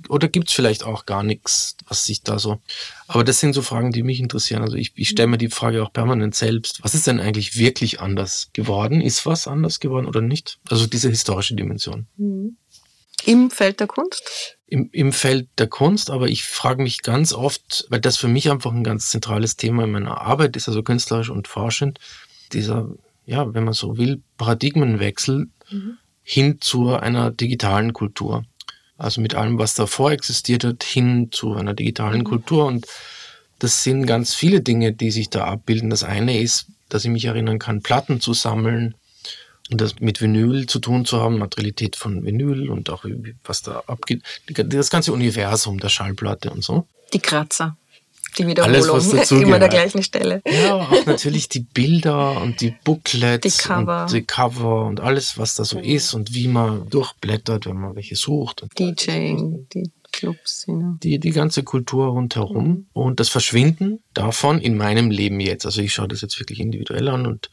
oder gibt es vielleicht auch gar nichts, was sich da so. Aber das sind so Fragen, die mich interessieren. Also ich, ich stelle mir die Frage auch permanent selbst. Was ist denn eigentlich wirklich anders geworden? Ist was anders geworden oder nicht? Also diese historische Dimension. Mhm. Im Feld der Kunst? Im, Im Feld der Kunst, aber ich frage mich ganz oft, weil das für mich einfach ein ganz zentrales Thema in meiner Arbeit ist, also künstlerisch und forschend, dieser, ja, wenn man so will, Paradigmenwechsel mhm. hin zu einer digitalen Kultur also mit allem, was davor existiert hat, hin zu einer digitalen mhm. Kultur. Und das sind ganz viele Dinge, die sich da abbilden. Das eine ist, dass ich mich erinnern kann, Platten zu sammeln und das mit Vinyl zu tun zu haben, Materialität von Vinyl und auch was da abgeht. Das ganze Universum der Schallplatte und so. Die Kratzer die Wiederholung Alles, <laughs> immer der gleichen Stelle. Ja, auch natürlich die Bilder und die Booklets die Cover. und die Cover und alles, was da so ist und wie man durchblättert, wenn man welche sucht. DJing, die Clubs, ja. Die, die ganze Kultur rundherum mhm. und das Verschwinden davon in meinem Leben jetzt. Also ich schaue das jetzt wirklich individuell an und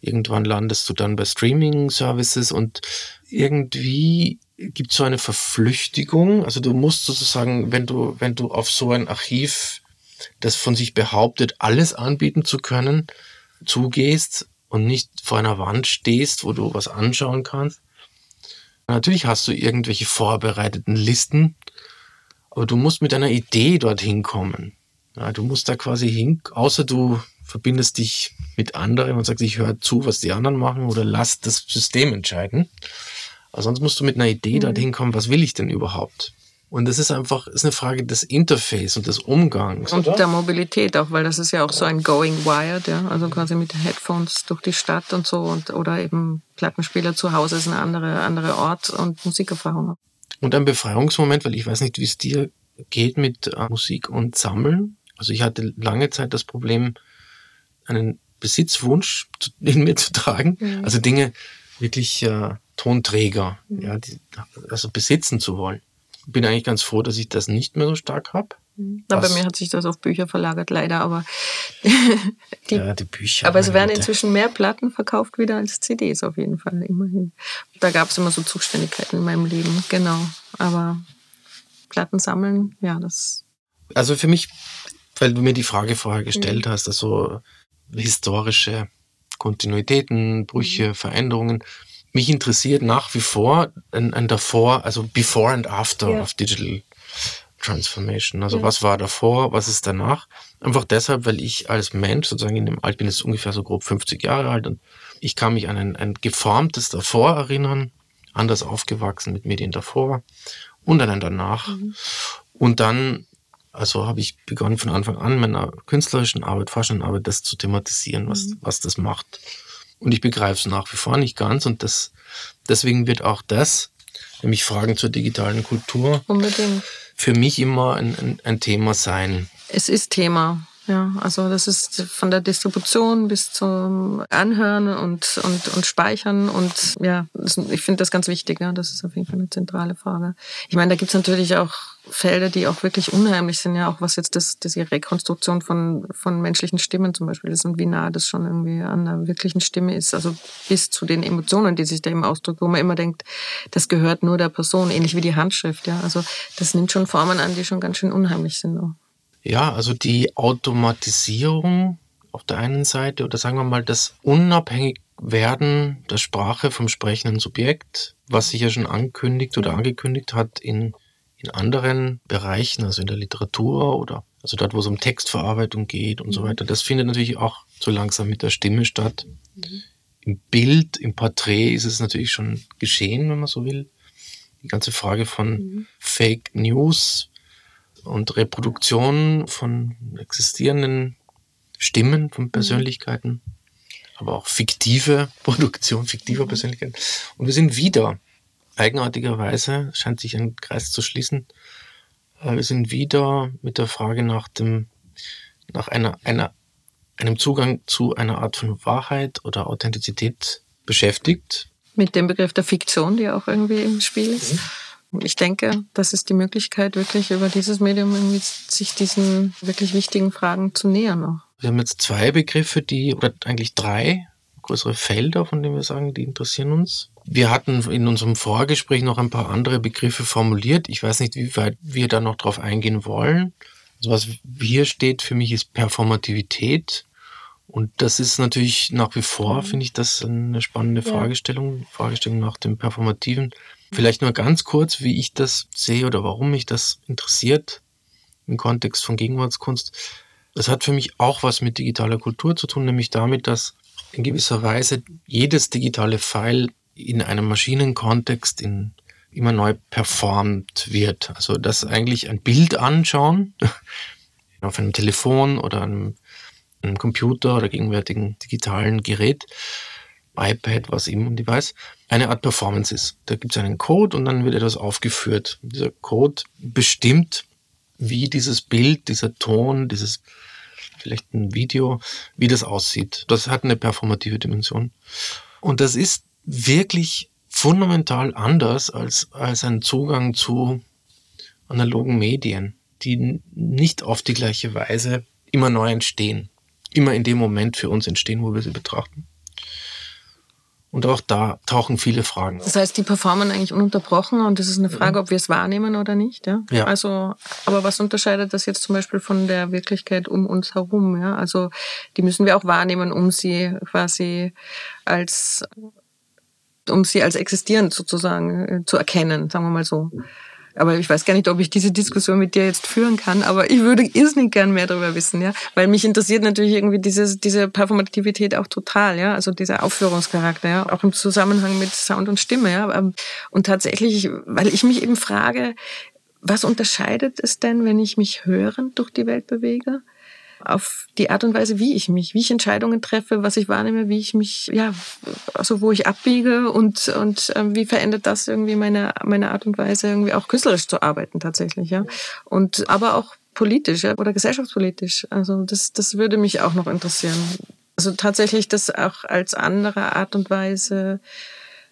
irgendwann landest du dann bei Streaming-Services und irgendwie gibt es so eine Verflüchtigung. Also du musst sozusagen, wenn du, wenn du auf so ein Archiv das von sich behauptet, alles anbieten zu können, zugehst und nicht vor einer Wand stehst, wo du was anschauen kannst. Natürlich hast du irgendwelche vorbereiteten Listen, aber du musst mit einer Idee dorthin kommen. Ja, du musst da quasi hin, außer du verbindest dich mit anderen und sagst, ich höre zu, was die anderen machen oder lass das System entscheiden. Aber sonst musst du mit einer Idee mhm. dorthin kommen, was will ich denn überhaupt? Und das ist einfach, ist eine Frage des Interface und des Umgangs. Und oder? der Mobilität auch, weil das ist ja auch so ein Going Wired, ja. Also quasi mit Headphones durch die Stadt und so und oder eben Plattenspieler zu Hause ist eine andere, andere Ort und Musikerfahrung. Und ein Befreiungsmoment, weil ich weiß nicht, wie es dir geht mit äh, Musik und Sammeln. Also ich hatte lange Zeit das Problem, einen Besitzwunsch <laughs> in mir zu tragen. Mhm. Also Dinge wirklich äh, Tonträger, mhm. ja, die, also besitzen zu wollen bin eigentlich ganz froh, dass ich das nicht mehr so stark habe. Mhm. Na, bei mir hat sich das auf Bücher verlagert, leider, aber <laughs> die, ja, die Bücher. Aber es werden inzwischen mehr Platten verkauft wieder als CDs auf jeden Fall, immerhin. Da gab es immer so Zuständigkeiten in meinem Leben, genau. Aber Platten sammeln, ja, das. Also für mich, weil du mir die Frage vorher gestellt mhm. hast, also historische Kontinuitäten, Brüche, mhm. Veränderungen mich interessiert nach wie vor ein, ein davor, also before and after ja. of digital transformation. Also ja. was war davor, was ist danach? Einfach deshalb, weil ich als Mensch sozusagen in dem Alter bin jetzt ungefähr so grob 50 Jahre alt und ich kann mich an ein, ein geformtes davor erinnern, anders aufgewachsen mit Medien davor und an ein danach. Mhm. Und dann, also habe ich begonnen von Anfang an meiner künstlerischen Arbeit, forschenden Arbeit, das zu thematisieren, was, mhm. was das macht und ich begreife es nach wie vor nicht ganz. Und das, deswegen wird auch das, nämlich Fragen zur digitalen Kultur, Unbedingt. für mich immer ein, ein, ein Thema sein. Es ist Thema. Ja, also das ist von der Distribution bis zum Anhören und, und, und Speichern und ja, das, ich finde das ganz wichtig, ja, das ist auf jeden Fall eine zentrale Frage. Ich meine, da gibt's natürlich auch Felder, die auch wirklich unheimlich sind, ja, auch was jetzt das, das die Rekonstruktion von, von menschlichen Stimmen zum Beispiel ist und wie nah das schon irgendwie an der wirklichen Stimme ist, also bis zu den Emotionen, die sich da eben ausdrückt, wo man immer denkt, das gehört nur der Person, ähnlich wie die Handschrift, ja, also das nimmt schon Formen an, die schon ganz schön unheimlich sind. Auch. Ja, also die Automatisierung auf der einen Seite oder sagen wir mal das unabhängig werden der Sprache vom sprechenden Subjekt, was sich ja schon ankündigt oder angekündigt hat in, in anderen Bereichen, also in der Literatur oder also dort, wo es um Textverarbeitung geht und so mhm. weiter. Das findet natürlich auch so langsam mit der Stimme statt. Mhm. Im Bild, im Porträt ist es natürlich schon geschehen, wenn man so will. Die ganze Frage von mhm. Fake News, und Reproduktion von existierenden Stimmen, von mhm. Persönlichkeiten, aber auch fiktive <laughs> Produktion fiktiver mhm. Persönlichkeiten. Und wir sind wieder, eigenartigerweise, scheint sich ein Kreis zu schließen, äh, wir sind wieder mit der Frage nach dem, nach einer, einer einem Zugang zu einer Art von Wahrheit oder Authentizität beschäftigt. Mit dem Begriff der Fiktion, die auch irgendwie im Spiel ist. Mhm. Ich denke, das ist die Möglichkeit, wirklich über dieses Medium irgendwie sich diesen wirklich wichtigen Fragen zu nähern. Auch. Wir haben jetzt zwei Begriffe, die, oder eigentlich drei größere Felder, von denen wir sagen, die interessieren uns. Wir hatten in unserem Vorgespräch noch ein paar andere Begriffe formuliert. Ich weiß nicht, wie weit wir da noch drauf eingehen wollen. Also was hier steht für mich ist Performativität. Und das ist natürlich nach wie vor, mhm. finde ich, das eine spannende ja. Fragestellung, Fragestellung nach dem Performativen. Vielleicht nur ganz kurz, wie ich das sehe oder warum mich das interessiert im Kontext von Gegenwartskunst. Das hat für mich auch was mit digitaler Kultur zu tun, nämlich damit, dass in gewisser Weise jedes digitale File in einem Maschinenkontext in immer neu performt wird. Also dass eigentlich ein Bild anschauen <laughs> auf einem Telefon oder einem, einem Computer oder gegenwärtigen digitalen Gerät, iPad, was immer ein Device, eine Art Performance ist. Da gibt es einen Code und dann wird etwas aufgeführt. Dieser Code bestimmt, wie dieses Bild, dieser Ton, dieses vielleicht ein Video, wie das aussieht. Das hat eine performative Dimension. Und das ist wirklich fundamental anders als, als ein Zugang zu analogen Medien, die nicht auf die gleiche Weise immer neu entstehen. Immer in dem Moment für uns entstehen, wo wir sie betrachten. Und auch da tauchen viele Fragen. Das heißt, die performen eigentlich ununterbrochen und es ist eine Frage, ob wir es wahrnehmen oder nicht. Ja? ja. Also, aber was unterscheidet das jetzt zum Beispiel von der Wirklichkeit um uns herum? Ja? Also, die müssen wir auch wahrnehmen, um sie quasi als, um sie als existierend sozusagen äh, zu erkennen, sagen wir mal so. Aber ich weiß gar nicht, ob ich diese Diskussion mit dir jetzt führen kann, aber ich würde irrsinnig gern mehr darüber wissen, ja. Weil mich interessiert natürlich irgendwie dieses, diese Performativität auch total, ja. Also dieser Aufführungscharakter, ja. Auch im Zusammenhang mit Sound und Stimme, ja. Ähm, und tatsächlich, weil ich mich eben frage, was unterscheidet es denn, wenn ich mich hörend durch die Welt bewege? Auf die Art und Weise, wie ich mich, wie ich Entscheidungen treffe, was ich wahrnehme, wie ich mich, ja, also wo ich abbiege und, und äh, wie verändert das irgendwie meine, meine Art und Weise, irgendwie auch künstlerisch zu arbeiten tatsächlich, ja. Und aber auch politisch ja, oder gesellschaftspolitisch. Also das, das würde mich auch noch interessieren. Also tatsächlich das auch als andere Art und Weise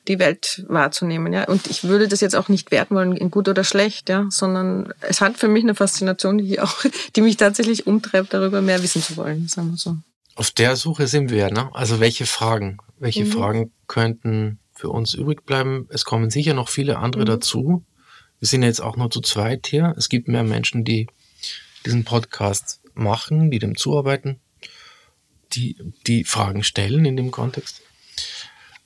die Welt wahrzunehmen. Ja? Und ich würde das jetzt auch nicht werten wollen in gut oder schlecht, ja, sondern es hat für mich eine Faszination, die auch, die mich tatsächlich umtreibt, darüber mehr wissen zu wollen, sagen wir so. Auf der Suche sind wir, ne? Also welche Fragen? Welche mhm. Fragen könnten für uns übrig bleiben? Es kommen sicher noch viele andere mhm. dazu. Wir sind jetzt auch nur zu zweit hier. Es gibt mehr Menschen, die diesen Podcast machen, die dem zuarbeiten, die die Fragen stellen in dem Kontext.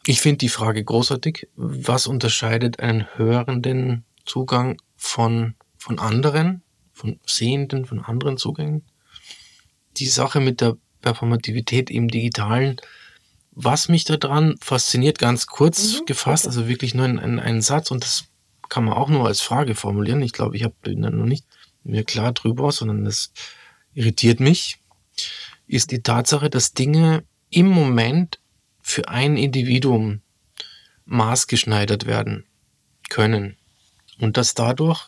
Ich finde die Frage großartig. Was unterscheidet einen hörenden Zugang von, von anderen, von Sehenden, von anderen Zugängen? Die Sache mit der Performativität im Digitalen, was mich daran fasziniert, ganz kurz mhm, gefasst, also wirklich nur in, einen Satz, und das kann man auch nur als Frage formulieren. Ich glaube, ich habe noch nicht mir klar drüber, sondern das irritiert mich, ist die Tatsache, dass Dinge im Moment für ein Individuum maßgeschneidert werden können. Und dass dadurch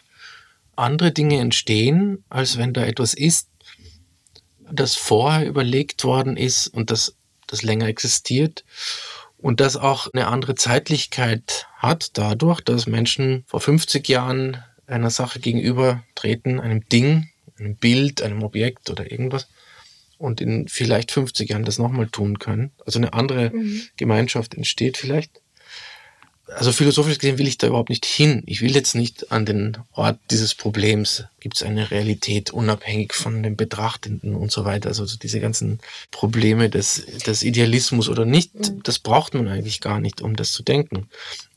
andere Dinge entstehen, als wenn da etwas ist, das vorher überlegt worden ist und das, das länger existiert und das auch eine andere Zeitlichkeit hat, dadurch, dass Menschen vor 50 Jahren einer Sache gegenüber treten, einem Ding, einem Bild, einem Objekt oder irgendwas und in vielleicht 50 Jahren das nochmal tun können. Also eine andere mhm. Gemeinschaft entsteht vielleicht. Also philosophisch gesehen will ich da überhaupt nicht hin. Ich will jetzt nicht an den Ort dieses Problems. Gibt es eine Realität unabhängig von dem Betrachtenden und so weiter. Also diese ganzen Probleme des, des Idealismus oder nicht, mhm. das braucht man eigentlich gar nicht, um das zu denken.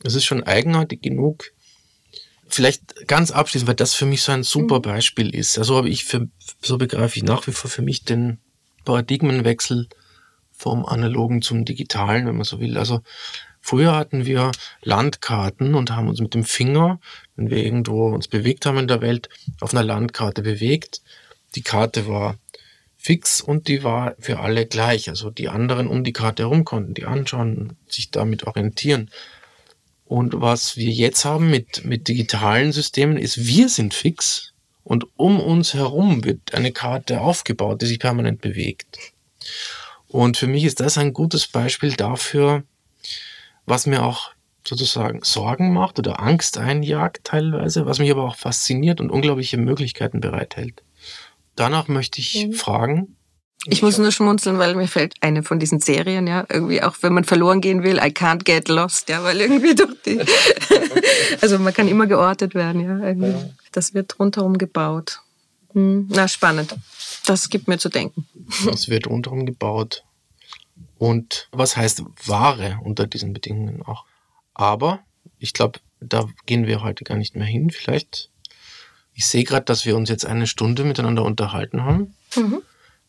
Es ist schon eigenartig genug, vielleicht ganz abschließend, weil das für mich so ein super mhm. Beispiel ist. Also habe ich für, so begreife ich nach wie vor für mich den Paradigmenwechsel vom analogen zum digitalen, wenn man so will. Also früher hatten wir Landkarten und haben uns mit dem Finger, wenn wir irgendwo uns bewegt haben in der Welt, auf einer Landkarte bewegt. Die Karte war fix und die war für alle gleich. Also die anderen um die Karte herum konnten die anschauen, sich damit orientieren. Und was wir jetzt haben mit, mit digitalen Systemen ist, wir sind fix und um uns herum wird eine Karte aufgebaut, die sich permanent bewegt. Und für mich ist das ein gutes Beispiel dafür, was mir auch sozusagen Sorgen macht oder Angst einjagt teilweise, was mich aber auch fasziniert und unglaubliche Möglichkeiten bereithält. Danach möchte ich Mhm. fragen. Ich muss nur schmunzeln, weil mir fällt eine von diesen Serien, ja, irgendwie auch wenn man verloren gehen will, I can't get lost, ja, weil irgendwie durch die, <laughs> also man kann immer geortet werden, ja, irgendwie. Das wird rundherum gebaut. Hm, Na, spannend. Das gibt mir zu denken. Es wird rundherum gebaut. Und was heißt Ware unter diesen Bedingungen auch? Aber ich glaube, da gehen wir heute gar nicht mehr hin. Vielleicht. Ich sehe gerade, dass wir uns jetzt eine Stunde miteinander unterhalten haben. Mhm.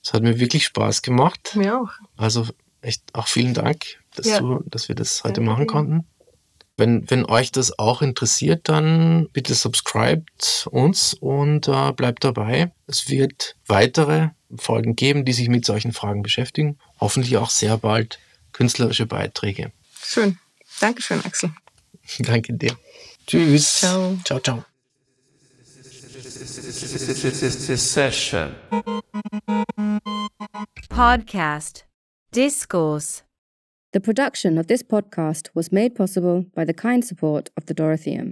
Es hat mir wirklich Spaß gemacht. Mir auch. Also echt auch vielen Dank, dass, Ja. du, dass wir das heute Danke machen dir. konnten. Wenn, wenn euch das auch interessiert, dann bitte subscribt uns und äh, bleibt dabei. Es wird weitere Folgen geben, die sich mit solchen Fragen beschäftigen. Hoffentlich auch sehr bald künstlerische Beiträge. Schön. Dankeschön, Axel. <laughs> Danke dir. Tschüss. Ciao. Ciao, ciao. Session. Podcast. Discourse. The production of this podcast was made possible by the kind support of the Dorotheum.